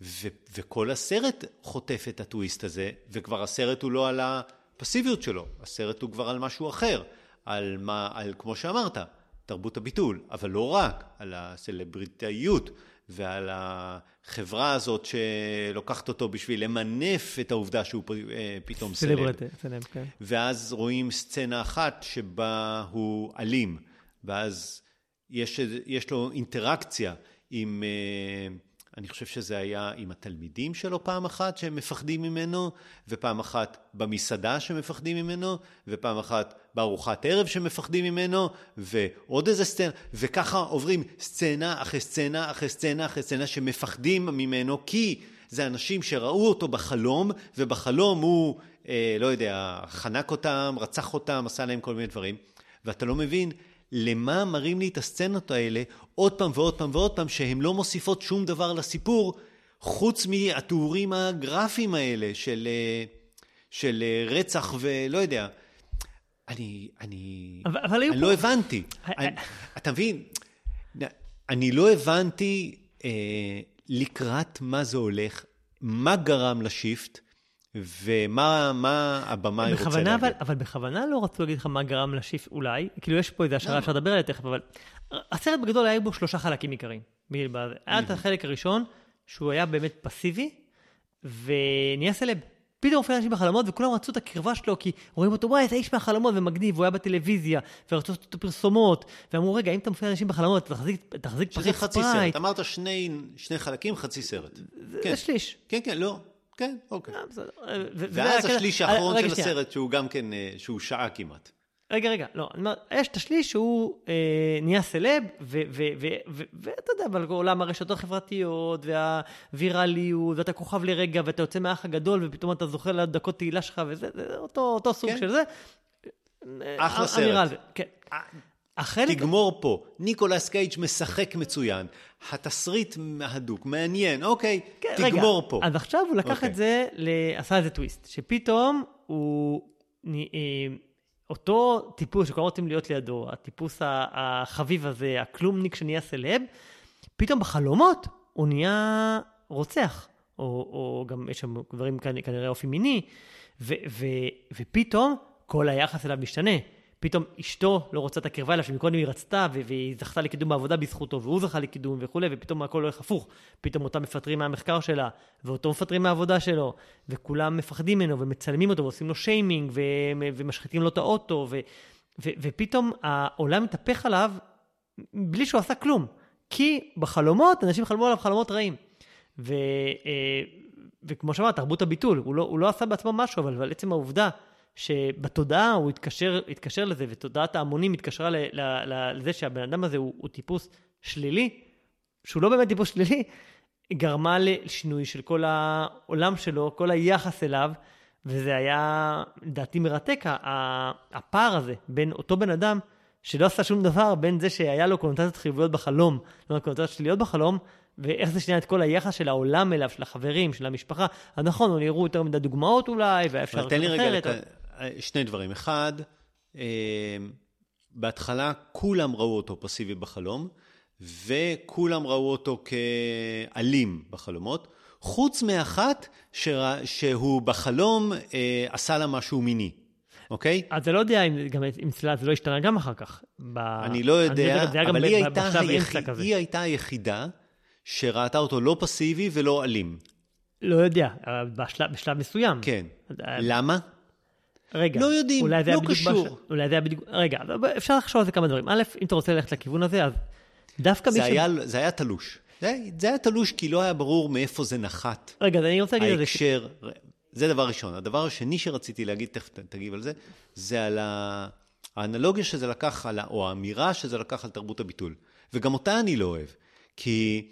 ו- וכל הסרט חוטף את הטוויסט הזה, וכבר הסרט הוא לא על הפסיביות שלו, הסרט הוא כבר על משהו אחר, על מה, על, כמו שאמרת, תרבות הביטול, אבל לא רק, על הסלבריטאיות ועל החברה הזאת שלוקחת אותו בשביל למנף את העובדה שהוא אה, פתאום סלב. סלב, כן. ואז רואים סצנה אחת שבה הוא אלים, ואז יש, יש לו אינטראקציה עם, אה, אני חושב שזה היה עם התלמידים שלו פעם אחת שהם מפחדים ממנו, ופעם אחת במסעדה שמפחדים ממנו, ופעם אחת בארוחת ערב שמפחדים ממנו, ועוד איזה סצנה, וככה עוברים סצנה אחרי סצנה אחרי סצנה אחרי סצנה שמפחדים ממנו, כי זה אנשים שראו אותו בחלום, ובחלום הוא, אה, לא יודע, חנק אותם, רצח אותם, עשה להם כל מיני דברים, ואתה לא מבין למה מראים לי את הסצנות האלה עוד פעם ועוד פעם ועוד פעם, שהן לא מוסיפות שום דבר לסיפור, חוץ מהתיאורים הגרפיים האלה של, אה, של אה, רצח ולא יודע. אני, אני, אבל- אבל אני פה- לא הבנתי. אה, אני, אתה מבין? אני לא הבנתי אה, לקראת מה זה הולך, מה גרם לשיפט, ומה מה הבמאי רוצה להגיד. אבל, אבל בכוונה לא רצו להגיד לך מה גרם לשיפט אולי, כאילו יש פה איזה השערה? אפשר לדבר עליה תכף, אבל הסרט בגדול היה בו שלושה חלקים עיקריים. היה את החלק הראשון, שהוא היה באמת פסיבי, ונהיה סלב. פתאום הופיע אנשים בחלומות וכולם רצו את הקרבה שלו כי רואים אותו וואי איזה איש מהחלומות ומגניב והוא היה בטלוויזיה ורצו לעשות אותו פרסומות ואמרו רגע אם אתה מופיע אנשים בחלומות תחזיק, תחזיק שזה פריט חצי ספרייט. סרט. אמרת שני, שני חלקים, חצי סרט. כן, זה שליש. כן, כן, לא. כן, אוקיי. אה, ואז השליש האחרון רגע, של. הסרט, שהוא גם כן, אה, שהוא שעה כמעט. רגע, רגע, לא, אני אומר, יש את השליש שהוא אה, נהיה סלב, ואתה יודע, אבל עולם הרשתות החברתיות, והווירליות, ואתה כוכב לרגע, ואתה יוצא מהאח הגדול, ופתאום אתה זוכר לדקות תהילה שלך, וזה זה אותו, אותו סוג כן. של זה. אחלה אה, סרט. כן. החלק, תגמור פה. ניקולס קייג' משחק מצוין. התסריט הדוק, מעניין, אוקיי, כן, תגמור רגע, פה. אז עכשיו הוא לקח אוקיי. את זה, עשה איזה טוויסט, שפתאום הוא, אה, אותו טיפוס שכולם רוצים להיות לידו, הטיפוס החביב הזה, הכלומניק שנהיה סלב, פתאום בחלומות הוא נהיה רוצח, או, או גם יש שם דברים כנ- כנראה אופי מיני, ו, ו, ופתאום כל היחס אליו משתנה. פתאום אשתו לא רוצה את הקרבה אליו, שמקודם היא רצתה, והיא זכתה לקידום בעבודה בזכותו, והוא זכה לקידום וכולי, ופתאום הכל הולך הפוך. פתאום אותם מפטרים מהמחקר שלה, ואותו מפטרים מהעבודה שלו, וכולם מפחדים ממנו, ומצלמים אותו, ועושים לו שיימינג, ו- ומשחיתים לו את האוטו, ו- ו- ופתאום העולם מתהפך עליו בלי שהוא עשה כלום. כי בחלומות, אנשים חלמו עליו חלומות רעים. ו- אה, וכמו שאמרת, תרבות הביטול, הוא לא, הוא לא עשה בעצמו משהו, אבל, אבל עצם העובדה שבתודעה הוא התקשר, התקשר לזה, ותודעת ההמונים התקשרה ל, ל, ל, לזה שהבן אדם הזה הוא, הוא טיפוס שלילי, שהוא לא באמת טיפוס שלילי, גרמה לשינוי של כל העולם שלו, כל היחס אליו, וזה היה, לדעתי, מרתק, הפער הזה בין אותו בן אדם שלא עשה שום דבר, בין זה שהיה לו קונוטציות חיוביות בחלום, לא קונוטציות שליליות בחלום, ואיך זה שינה את כל היחס של העולם אליו, של החברים, של המשפחה. אז נכון, נראו יותר מדי דוגמאות אולי, והיה אפשר... תן לי רגע לת... שני דברים. אחד, אה, בהתחלה כולם ראו אותו פסיבי בחלום, וכולם ראו אותו כאלים בחלומות, חוץ מאחת שרא, שהוא בחלום אה, עשה לה משהו מיני. אוקיי? אז אני לא יודע אם גם אם צלילת זה לא השתנה גם אחר כך. ב... אני לא יודע, אני אבל היא, הייתה היח... היא הייתה היחידה שראתה אותו לא פסיבי ולא אלים. לא יודע, בשלב, בשלב מסוים. כן. למה? רגע. לא יודעים, לא קשור. בש... אולי זה היה בדיוק... רגע, אפשר לחשוב על זה כמה דברים. א', אם אתה רוצה ללכת לכיוון הזה, אז דווקא ש... היה, זה היה תלוש. זה, זה היה תלוש כי לא היה ברור מאיפה זה נחת. רגע, אז אני רוצה להגיד על זה. ההקשר, זה דבר ראשון. הדבר השני שרציתי להגיד, תכף תגיב על זה, זה על האנלוגיה שזה לקח, על, או האמירה שזה לקח על תרבות הביטול. וגם אותה אני לא אוהב. כי,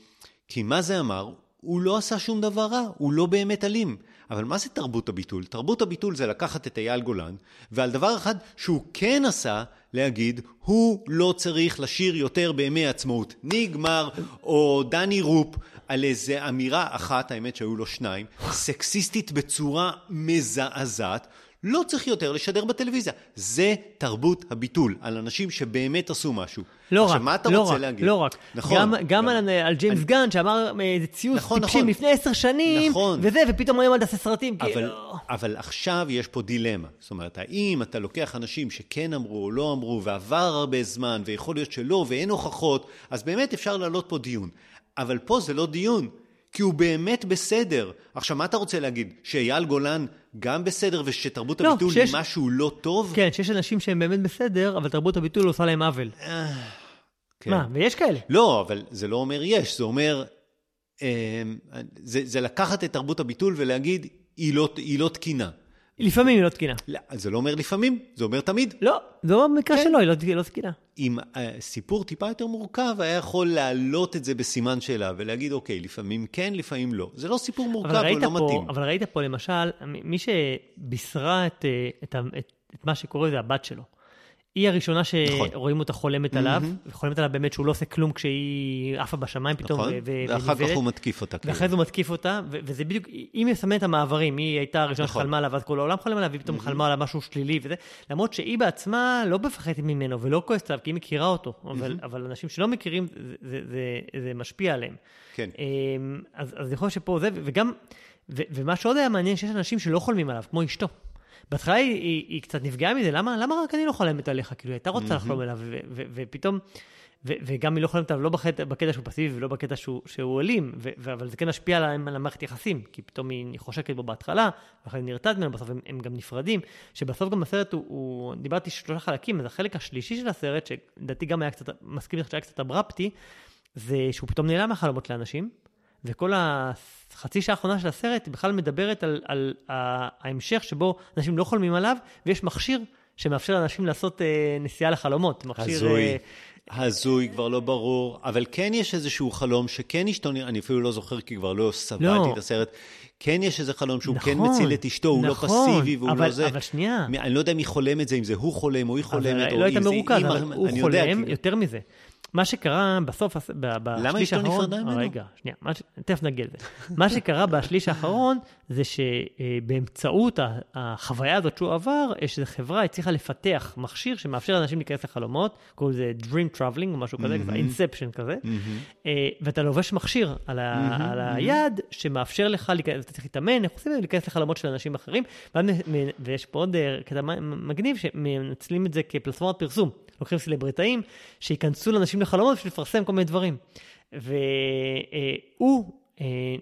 כי מה זה אמר? הוא לא עשה שום דבר רע, הוא לא באמת אלים. אבל מה זה תרבות הביטול? תרבות הביטול זה לקחת את אייל גולן, ועל דבר אחד שהוא כן עשה, להגיד, הוא לא צריך לשיר יותר בימי עצמאות. נגמר, או דני רופ, על איזה אמירה אחת, האמת שהיו לו שניים, סקסיסטית בצורה מזעזעת, לא צריך יותר לשדר בטלוויזיה. זה תרבות הביטול, על אנשים שבאמת עשו משהו. לא עכשיו, רק, מה אתה לא רוצה רק, להגיד? לא רק. נכון. גם, גם, גם על, על ג'יימס אני... גן, שאמר איזה ציוץ נכון, טיפשים נכון. לפני עשר שנים, נכון. וזה, ופתאום היום עד עשה סרטים. אבל, כאילו... אבל עכשיו יש פה דילמה. זאת אומרת, האם אתה לוקח אנשים שכן אמרו או לא אמרו, ועבר הרבה זמן, ויכול להיות שלא, ואין הוכחות, אז באמת אפשר להעלות פה דיון. אבל פה זה לא דיון. כי הוא באמת בסדר. עכשיו, מה אתה רוצה להגיד? שאייל גולן גם בסדר ושתרבות לא, הביטול שיש... היא משהו לא טוב? כן, שיש אנשים שהם באמת בסדר, אבל תרבות הביטול עושה להם עוול. אה, כן. מה, ויש כאלה. לא, אבל זה לא אומר יש, זה אומר... אה, זה, זה לקחת את תרבות הביטול ולהגיד, היא לא, היא לא תקינה. לפעמים היא לא תקינה. לא, זה לא אומר לפעמים, זה אומר תמיד. לא, זה לא במקרה כן. שלו, היא לא, לא תקינה. אם uh, סיפור טיפה יותר מורכב, היה יכול להעלות את זה בסימן שאלה ולהגיד, אוקיי, לפעמים כן, לפעמים לא. זה לא סיפור מורכב, הוא לא פה, מתאים. אבל ראית פה, למשל, מי שבישרה את, אה, את, את, את מה שקורה זה הבת שלו. היא הראשונה נכון. שרואים נכון. אותה חולמת עליו, mm-hmm. וחולמת עליו באמת שהוא לא עושה כלום כשהיא עפה בשמיים פתאום. נכון, ו- ואחר כך הוא מתקיף אותה. ואחרי זה הוא מתקיף אותה, ו- וזה בדיוק, היא מסמנת את המעברים, היא הייתה הראשונה נכון. שחלמה עליו, אז כל העולם חלם עליו, והיא פתאום mm-hmm. חלמה עליו משהו שלילי וזה, למרות שהיא בעצמה לא מפחדת ממנו ולא כועסת עליו, כי היא מכירה אותו, mm-hmm. אבל, אבל אנשים שלא מכירים, זה, זה, זה, זה משפיע עליהם. כן. אמ, אז, אז יכול להיות שפה זה, וגם, ו- ומה שעוד היה מעניין, שיש אנשים שלא חולמים עליו, כמו אשתו. בהתחלה היא, היא, היא קצת נפגעה מזה, למה, למה רק אני לא חולמת עליך? כאילו, היא הייתה רוצה לחלום עליו, ופתאום, וגם היא לא חולמת עליו לא בקטע, בקטע שהוא פסיבי ולא בקטע שהוא, שהוא אלים, אבל זה כן משפיע על, על המערכת יחסים, כי פתאום היא חושקת בו בהתחלה, ואחרי היא נרתעת ממנו, בסוף הם, הם גם נפרדים, שבסוף גם הסרט הוא, הוא דיברתי שלושה חלקים, אז החלק השלישי של הסרט, שלדעתי גם היה קצת, מסכים לך שהיה קצת אברפטי, זה שהוא פתאום נעלם מהחלומות לאנשים, וכל החצי שעה האחרונה של הסרט בכלל מדברת על, על ההמשך שבו אנשים לא חולמים עליו, ויש מכשיר שמאפשר לאנשים לעשות אה, נסיעה לחלומות. מכשיר... הזוי. אה, הזוי, כבר לא ברור, אבל כן יש איזשהו חלום שכן אשתו, אני אפילו לא זוכר כי כבר לא סבלתי לא. את הסרט, כן יש איזה חלום שהוא כן נכון, כן מציל את אשתו, הוא לא נכון, לא פסיבי והוא אבל, לא זה. אבל שנייה. אני לא יודע אם היא חולמת זה, אם זה הוא חולם או היא חולמת, או לא היית מרוכז, אבל הוא חולם, יותר מזה. מה שקרה בסוף, הס- ב- בשליש אשתו האחרון... נפרדה ממנו? רגע, שנייה, ש... תכף נגיע לזה. מה שקרה בשליש האחרון, זה שבאמצעות החוויה הזאת שהוא עבר, יש איזו חברה הצליחה לפתח מכשיר שמאפשר לאנשים להיכנס לחלומות, קוראים לזה Dream Traveling או משהו כזה, מהמם. אינספשן כזה, אה, ואתה לובש מכשיר על, ה... על. היד, שמאפשר לך, להיכנס- אתה צריך להתאמן, איך עושים את זה, להיכנס לחלומות של אנשים אחרים, ויש פה עוד אה, קטע מגניב, שמנצלים את זה כפלטפורמת פרסום. לוקחים סלבריטאים, שייכנסו לאנשים לחלומות בשביל לפרסם כל מיני דברים. והוא אה,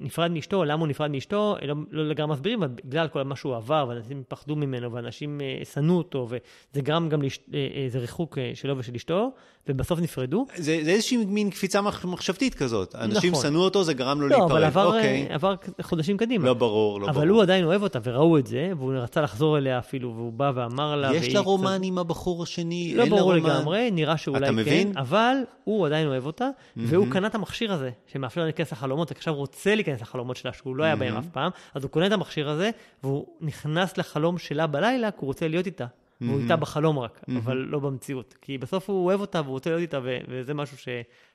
נפרד מאשתו, למה הוא נפרד מאשתו, לא, לא לגמרי מסבירים, אבל בגלל כל מה שהוא עבר, ואנשים פחדו ממנו, ואנשים אה, שנאו אותו, וזה גרם גם לאש- אה, אה, ריחוק אה, שלו ושל אשתו, ובסוף נפרדו. זה, זה איזושהי מין קפיצה מח- מחשבתית כזאת. אנשים נכון. שנאו אותו, זה גרם לו לא, להיפרד. אבל עבר, אוקיי. אה, עבר חודשים קדימה. לא ברור, לא ברור. אבל הוא עדיין אוהב אותה, וראו את זה, והוא רצה לחזור אליה אפילו, והוא בא ואמר לה... יש לה קצת- רומן עם הבחור השני? לא אין לה ברור רומן? לגמרי, נראה שאולי כן, מבין? אבל הוא עדיין אוהב אותה, והוא קנה את המכשיר הזה, שמאפשר לה להיכנס לחלומות, ועכשיו הוא רוצה להיכנס לחלומות שלה, שהוא לא היה בהם אף פעם, אז הוא קונה את המכשיר הזה, והוא נכנס לחלום שלה בלילה, כי הוא רוצה להיות איתה. והוא איתה בחלום רק, אבל לא במציאות. כי בסוף הוא אוהב אותה והוא רוצה להיות איתה, וזה משהו ש-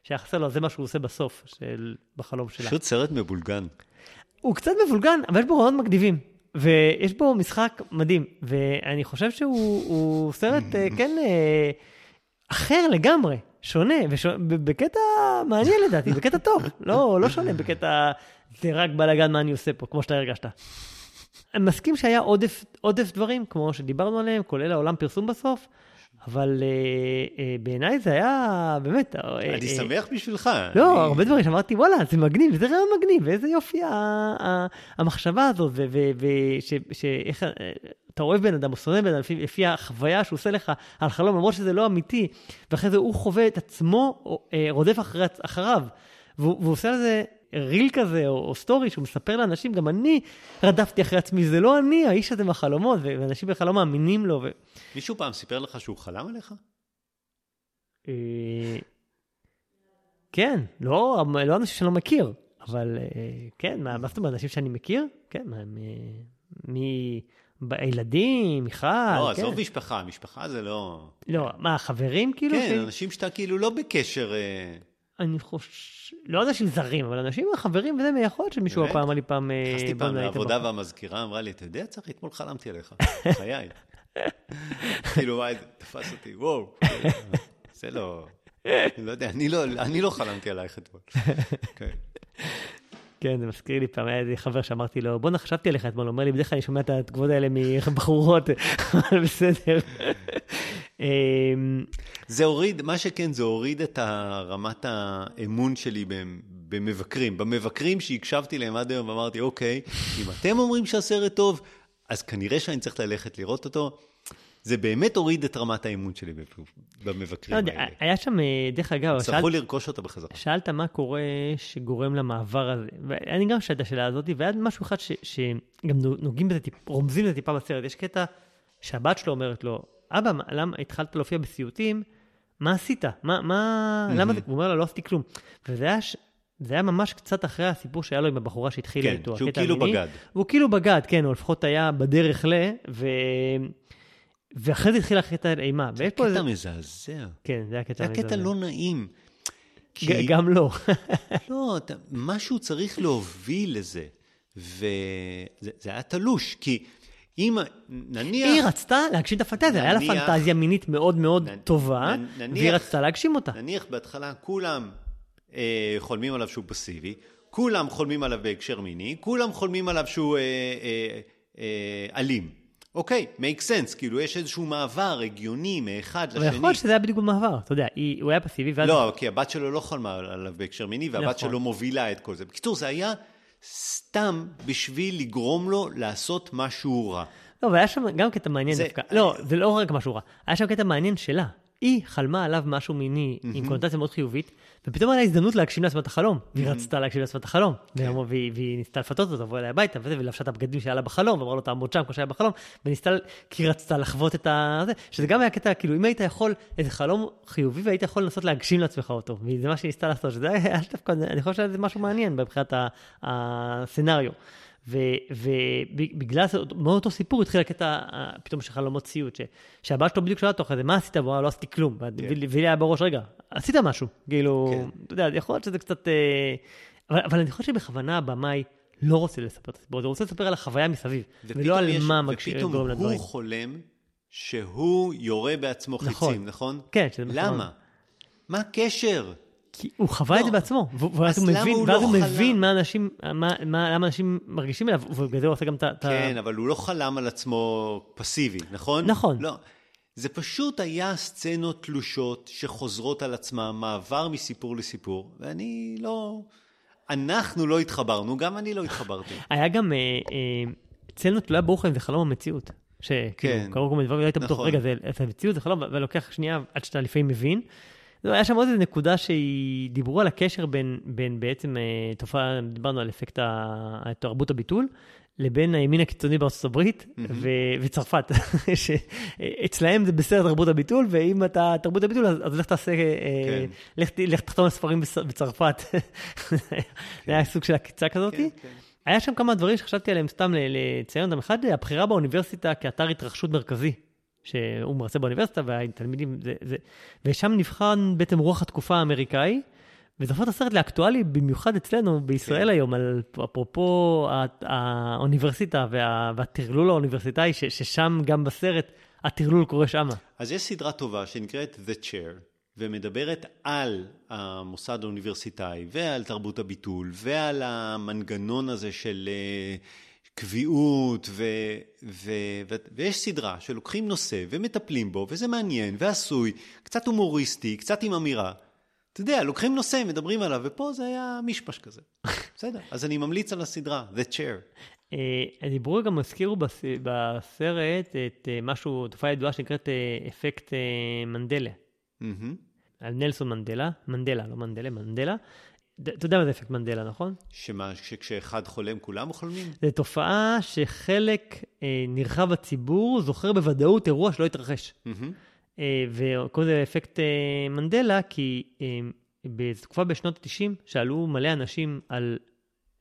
שהיה חסר לו, זה מה שהוא עושה בסוף, של- בחלום שלה. פשוט סרט מבולגן. הוא קצת מבולגן, אבל יש בו רעיונות מגניבים. ויש בו משחק מדהים, ואני חושב שהוא הוא סרט, אה, <clears throat> כן, אה, אחר לגמרי, שונה, בקטע מעניין לדעתי, בקטע טוב, לא, לא שונה בקטע, זה רק בלאגן מה אני עושה פה, כמו שאתה הרגשת. אני מסכים שהיה עודף, עודף דברים, כמו שדיברנו עליהם, כולל העולם פרסום בסוף, אבל אה, אה, בעיניי זה היה באמת... אה, אני שמח בשבילך. לא, אני- הרבה דברים שאמרתי, וואלה, זה מגניב, זה רעיון מגניב, ואיזה יופי ה- ה- המחשבה הזאת, ואיך אתה אוהב בן אדם או שונא בן אדם, לפי- לפי החוויה שהוא עושה לך על חלום, למרות שזה לא אמיתי, ואחרי זה הוא חווה את עצמו, או, רודף אחרי, אחריו, והוא, והוא עושה על זה ריל כזה, או, או סטורי, שהוא מספר לאנשים, גם אני רדפתי אחרי עצמי, זה לא אני, האיש הזה בחלומות, ואנשים בכלל לא מאמינים לו. ו... מישהו פעם סיפר לך שהוא חלם עליך? אה, כן, לא, לא אנשים שאני לא מכיר, אבל אה, כן, מה זאת אומרת, אנשים שאני מכיר? כן, מה, מ- מ... ילדים, מיכל, לא, כן. עזוב משפחה, משפחה זה לא... לא, מה, חברים כאילו? כן, ש- אנשים שאתה כאילו לא בקשר... אני חושב, לא אנשים זרים, אבל אנשים חברים וזה, יכול להיות שמישהו? הפעם לי פעם... אה, נכנסתי פעם לעבודה. והמזכירה אמרה לי, אתה יודע, צחי, אתמול חלמתי עליך, <laughs> חיי. כאילו, וואי, תפס אותי, וואו. זה לא... אני לא יודע, אני לא- אני לא חלמתי עלייך אתמול. כן. כן, זה מזכיר לי פעם, היה איזה חבר שאמרתי לו, בואנה, חשבתי עליך אתמול, הוא אומר לי, בדרך כלל אני שומע את התגובות האלה מבחורות, אבל בסדר. אמ, זה הוריד, מה שכן, זה הוריד את רמת האמון שלי במ- במבקרים. במבקרים שהקשבתי להם עד היום ואמרתי, אוקיי, אם אתם אומרים שהסרט טוב, אז כנראה שאני צריך ללכת לראות אותו. זה באמת הוריד את רמת האמון שלי לא במבקרים יודע, האלה. היה שם, אה, דרך אגב, יצטרכו שאלת- לרכוש אותה בחזרה. שאלת מה קורה שגורם למעבר הזה, ואני גם שאלתי את השאלה הזאת, והיה משהו אחד ש, שגם נו- נוגעים בזה, טיפ, רומזים לזה טיפה בסרט. יש קטע שהבת שלו אומרת לו, אבא, מה- למה התחלת להופיע בסיוטים? מה עשית? מה, מה, למה זה? הוא אומר לה, לא עשיתי כלום. וזה היה, ש... זה היה ממש קצת אחרי הסיפור שהיה לו עם הבחורה שהתחילה כן, איתו. שהוא הקטע כאילו המיני. בגד. הוא כאילו בגד, כן, או לפחות היה בדרך ל... ו... ואחרי זה התחיל הקטע האימה. ויש פה איזה... קטע מזעזע. כן, זה היה קטע זה היה קטע מזעזע. לא נעים. כי- גם לא. <laughs> לא, אתה, משהו צריך להוביל לזה. וזה זה היה תלוש, כי אם נניח... היא רצתה להגשים את הפנטזיה, היה לה נניח- פנטזיה מינית מאוד מאוד נ- טובה, נ- נניח- והיא רצתה להגשים אותה. נניח בהתחלה כולם אה, חולמים עליו שהוא פסיבי, כולם חולמים עליו בהקשר מיני, כולם חולמים עליו שהוא אה, אה, אה, אלים. אוקיי, make sense, כאילו יש איזשהו מעבר הגיוני מאחד אבל יכול לשני. להיות שזה היה בדיוק במעבר, אתה יודע, הוא היה פסיבי, ואז... לא, כי הבת שלו לא חלמה עליו בהקשר מיני, והבת נכון. שלו מובילה את כל זה. בקיצור, זה היה סתם בשביל לגרום לו לעשות משהו רע. לא, והיה שם גם קטע מעניין זה- דווקא. לא, זה לא רק משהו רע. היה שם קטע מעניין שלה. היא חלמה עליו משהו מיני עם קונוטציה מאוד חיובית, ופתאום היה לה הזדמנות להגשים לעצמה את החלום. והיא רצתה להגשים לעצמה את החלום. כן. והיא- והיא והיא ניסתה לפתות אותו, לבוא אליה הביתה וזה, ולבשה את הבגדים שהיה לה בחלום, ואמרה לו, תעמוד שם כמו שהיה בחלום, וניסתה, כי היא רצתה לחוות את ה... זה, שזה גם היה קטע, כאילו, אם היית יכול, איזה חלום חיובי, והיית יכול לנסות להגשים לעצמך אותו. וזה מה שהיא ניסתה לעשות, שזה היה דווקא, אני חושב שזה משהו מעניין מבחינת הסצנריו. ובגלל זה, מאותו סיפור התחיל הקטע אה, פתאום של חלומות סיוט, ש- שהבת שלו בדיוק שאלה אותו אחרי זה, מה עשית? והוא אמר, לא עשיתי כלום. והיא היה בראש, רגע, עשית משהו. כאילו, כן. אתה יודע, יכול להיות שזה קצת... אה, אבל, אני חושב שבכוונה הבמאי לא רוצה לספר את הסיפור הזה, הוא רוצה לספר על החוויה מסביב, ולא על מה מגש- ופתאום גורם לדברים. הוא חולם שהוא יורה בעצמו נכון. חיצים, נכון? כן, שזה מה למה? מה הקשר? כי הוא חווה את זה לא. בעצמו, ואז אז הוא מבין, הוא ואז לא הוא חלם? מבין מה אנשים, מה, מה, למה אנשים מרגישים אליו, ובגלל זה הוא עושה גם את ה... כן, אבל הוא לא חלם על עצמו פסיבי, נכון? נכון. לא. זה פשוט היה סצנות תלושות שחוזרות על עצמן, מעבר מסיפור לסיפור, ואני לא... אנחנו לא התחברנו, גם אני לא התחברתי. <laughs> היה גם, אה, אה, אצלנו תלויה ברוך אם זה חלום המציאות. שכאילו, כן. קרו כל מיני דברים, לא היית בטוח, נכון. רגע, זה, זה מציאות, זה חלום, ולוקח שנייה עד שאתה לפעמים מבין. לא, היה שם עוד איזו נקודה שהיא, דיברו על הקשר בין, בין בעצם אה, תופעה, דיברנו על אפקט תרבות הביטול, לבין הימין הקיצוני בארצות הברית ו- וצרפת. <laughs> שאצלהם זה בסדר תרבות הביטול, ואם אתה תרבות הביטול, אז, אז לך תעשה, אה, כן. לך, לך תחתום על ספרים בצ- בצרפת. זה <laughs> היה סוג של עקיצה כזאת. כן, כן. היה שם כמה דברים שחשבתי עליהם סתם לציין אותם. אחד, הבחירה באוניברסיטה כאתר התרחשות מרכזי, שהוא מרצה באוניברסיטה, והתלמידים, זה, זה, ושם נבחן בעצם רוח התקופה האמריקאי, וזה הופך את הסרט לאקטואלי, במיוחד אצלנו בישראל כן. היום, על, אפרופו האוניברסיטה וה, והטרלול האוניברסיטאי, ש, ששם גם בסרט הטרלול קורה שמה. אז יש סדרה טובה שנקראת The Chair, ומדברת על המוסד האוניברסיטאי ועל תרבות הביטול ועל המנגנון הזה של אה, קביעות, ו, ו, ו, ויש סדרה שלוקחים נושא ומטפלים בו, וזה מעניין ועשוי, קצת הומוריסטי, קצת עם אמירה. אתה יודע, לוקחים נושא, מדברים עליו, ופה זה היה מישמש כזה. <laughs> בסדר, אז אני ממליץ על הסדרה, The Chair. אה, דיברו גם, הזכירו בס- בסרט את אה, משהו, תופעה ידועה שנקראת אה, אפקט מנדלה. על נלסון מנדלה, מנדלה, לא מנדלה, מנדלה. אתה יודע מה זה אפקט מנדלה, נכון? שמה, שכשאחד חולם כולם חולמים? זו תופעה שחלק אה, נרחב בציבור זוכר בוודאות אירוע שלא התרחש. מהמם. אה, וקוראים לזה אפקט אה, מנדלה, כי אה, בתקופה בשנות ה-90 שאלו מלא אנשים על,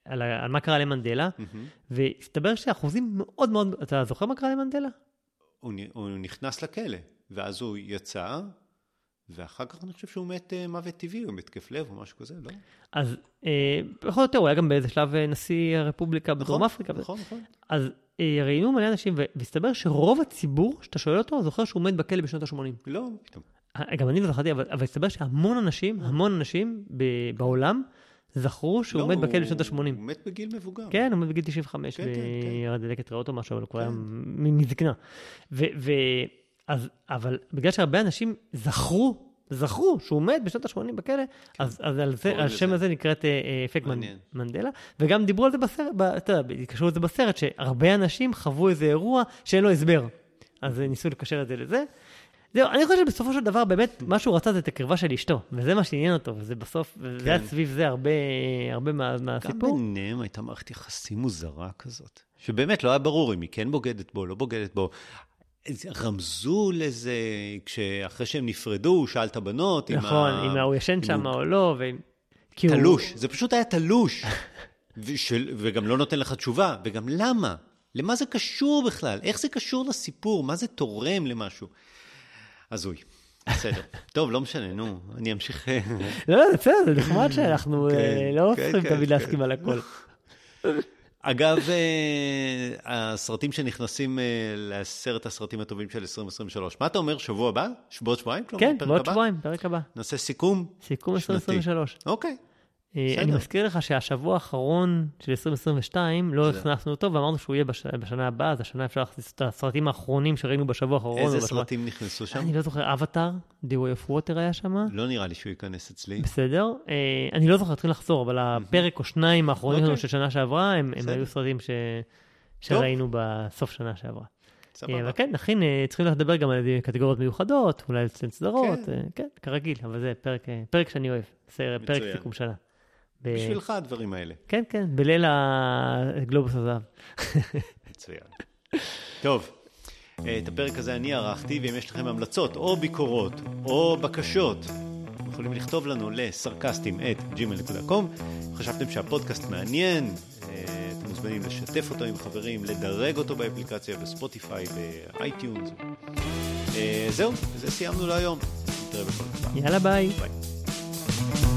על, ה- על מה קרה למנדלה, מהמם. והסתבר שאחוזים מאוד מאוד, אתה זוכר מה קרה למנדלה? הוא, הוא נכנס לכלא, ואז הוא יצא, ואחר כך אני חושב שהוא מת אה, מוות טבעי, או התקף לב או משהו כזה, לא? אז אה, פחות או יותר, הוא היה גם באיזה שלב אה, נשיא הרפובליקה בדרום נכון, אפריקה. נכון, נכון. אז אה, ראיינו מלא אנשים, והסתבר שרוב הציבור, שאתה שואל אותו, זוכר שהוא מת בכלא בשנות ה-80. לא, פתאום. גם אני לא זכרתי, אבל, אבל הסתבר שהמון אנשים, המון אנשים ב- בעולם, זכרו שהוא לא, מת בכלא בשנות ה-80. הוא מת בגיל מבוגר. כן, הוא מת בגיל 95, כן, כן, כן. בדלקת ריאות או משהו, אבל הוא כבר כן. היה מ- מזקנה. אז, אבל בגלל שהרבה אנשים זכרו, זכרו שהוא מת בשנות ה-80 בכלא, אז, אז על זה, כן. השם. הזה נקראת אה, אה, אפקט מנ- מעניין. מנדלה, וגם דיברו על זה בסרט, אתה יודע, התקשרו לזה בסרט, שהרבה אנשים חוו איזה אירוע שאין לו הסבר. אז אה, ניסו לקשר את זה לזה. זהו, אני חושב שבסופו של דבר, באמת, מה שהוא רצה זה את הקרבה של אשתו, וזה מה שעניין אותו, וזה בסוף, וזה היה כן. סביב זה הרבה, הרבה מה, גם מהסיפור. ביניהם הייתה מערכת יחסים מוזרה כזאת, שבאמת לא היה ברור אם היא כן בוגדת בו, לא בוגדת בו. רמזו לזה, כשאחרי שהם נפרדו, הוא שאל את הבנות, אם נכון, ה- אם הוא ישן אם שם הוא או לא, ו... כי הוא- תלוש, זה פשוט היה תלוש. <laughs> ושל, וגם לא נותן לך תשובה, וגם למה? למה זה קשור בכלל? איך זה קשור לסיפור? מה זה תורם למשהו? הזוי. בסדר. <laughs> טוב, לא משנה, נו, אני אמשיך... לא, לא, בסדר, זה נחמד שאנחנו <laughs> כן, אה, לא כן, צריכים כן, תמיד. להסכים על הכל. אגב, אה, הסרטים שנכנסים אה, לעשרת הסרטים הטובים של 2023, מה אתה אומר, שבוע הבא? בעוד שבועיים? כן, בעוד? שבועיים, פרק הבא. נעשה סיכום? סיכום שנתי. 2023. אוקיי. אה, בסדר. אני מזכיר לך שהשבוע האחרון של 2022, לא הכנסנו אותו, ואמרנו שהוא יהיה בש- בשנה הבאה, אז השנה אפשר להכניס את הסרטים האחרונים שראינו בשבוע האחרון. איזה או בשבוע- סרטים נכנסו שם? אני לא זוכר, אבטאר, The Way of Water היה שם. לא נראה לי שהוא ייכנס אצלי. בסדר. אה, אני לא זוכר, צריכים לחזור, אבל הפרק או שניים האחרונים שלנו אוקיי. של שנה שעברה, הם הם. היו סרטים ש- שראינו בסוף שנה שעברה. אה, סבבה. אבל כן, נכין, אה, צריכים לדבר גם על קטגוריות מיוחדות, אולי אצל סדרות, כן. אה, כן, כרגיל, אבל זה פרק, אה, שאני אוהב, פרק. סיכום שנה. ב- בשבילך הדברים האלה. כן, כן, בליל הגלובוס הזהב. מצוין. טוב, אה, את הפרק הזה אני ערכתי, ואם יש לכם המלצות או ביקורות או בקשות, אתם יכולים לכתוב לנו לסרקסטים at gmail.com. חשבתם שהפודקאסט מעניין, אה, אתם מוזמנים לשתף אותו עם חברים, לדרג אותו באפליקציה, בספוטיפיי, ב iTunes. אה, זהו, בזה סיימנו להיום. נתראה בפרק הבא. יאללה ביי. ביי.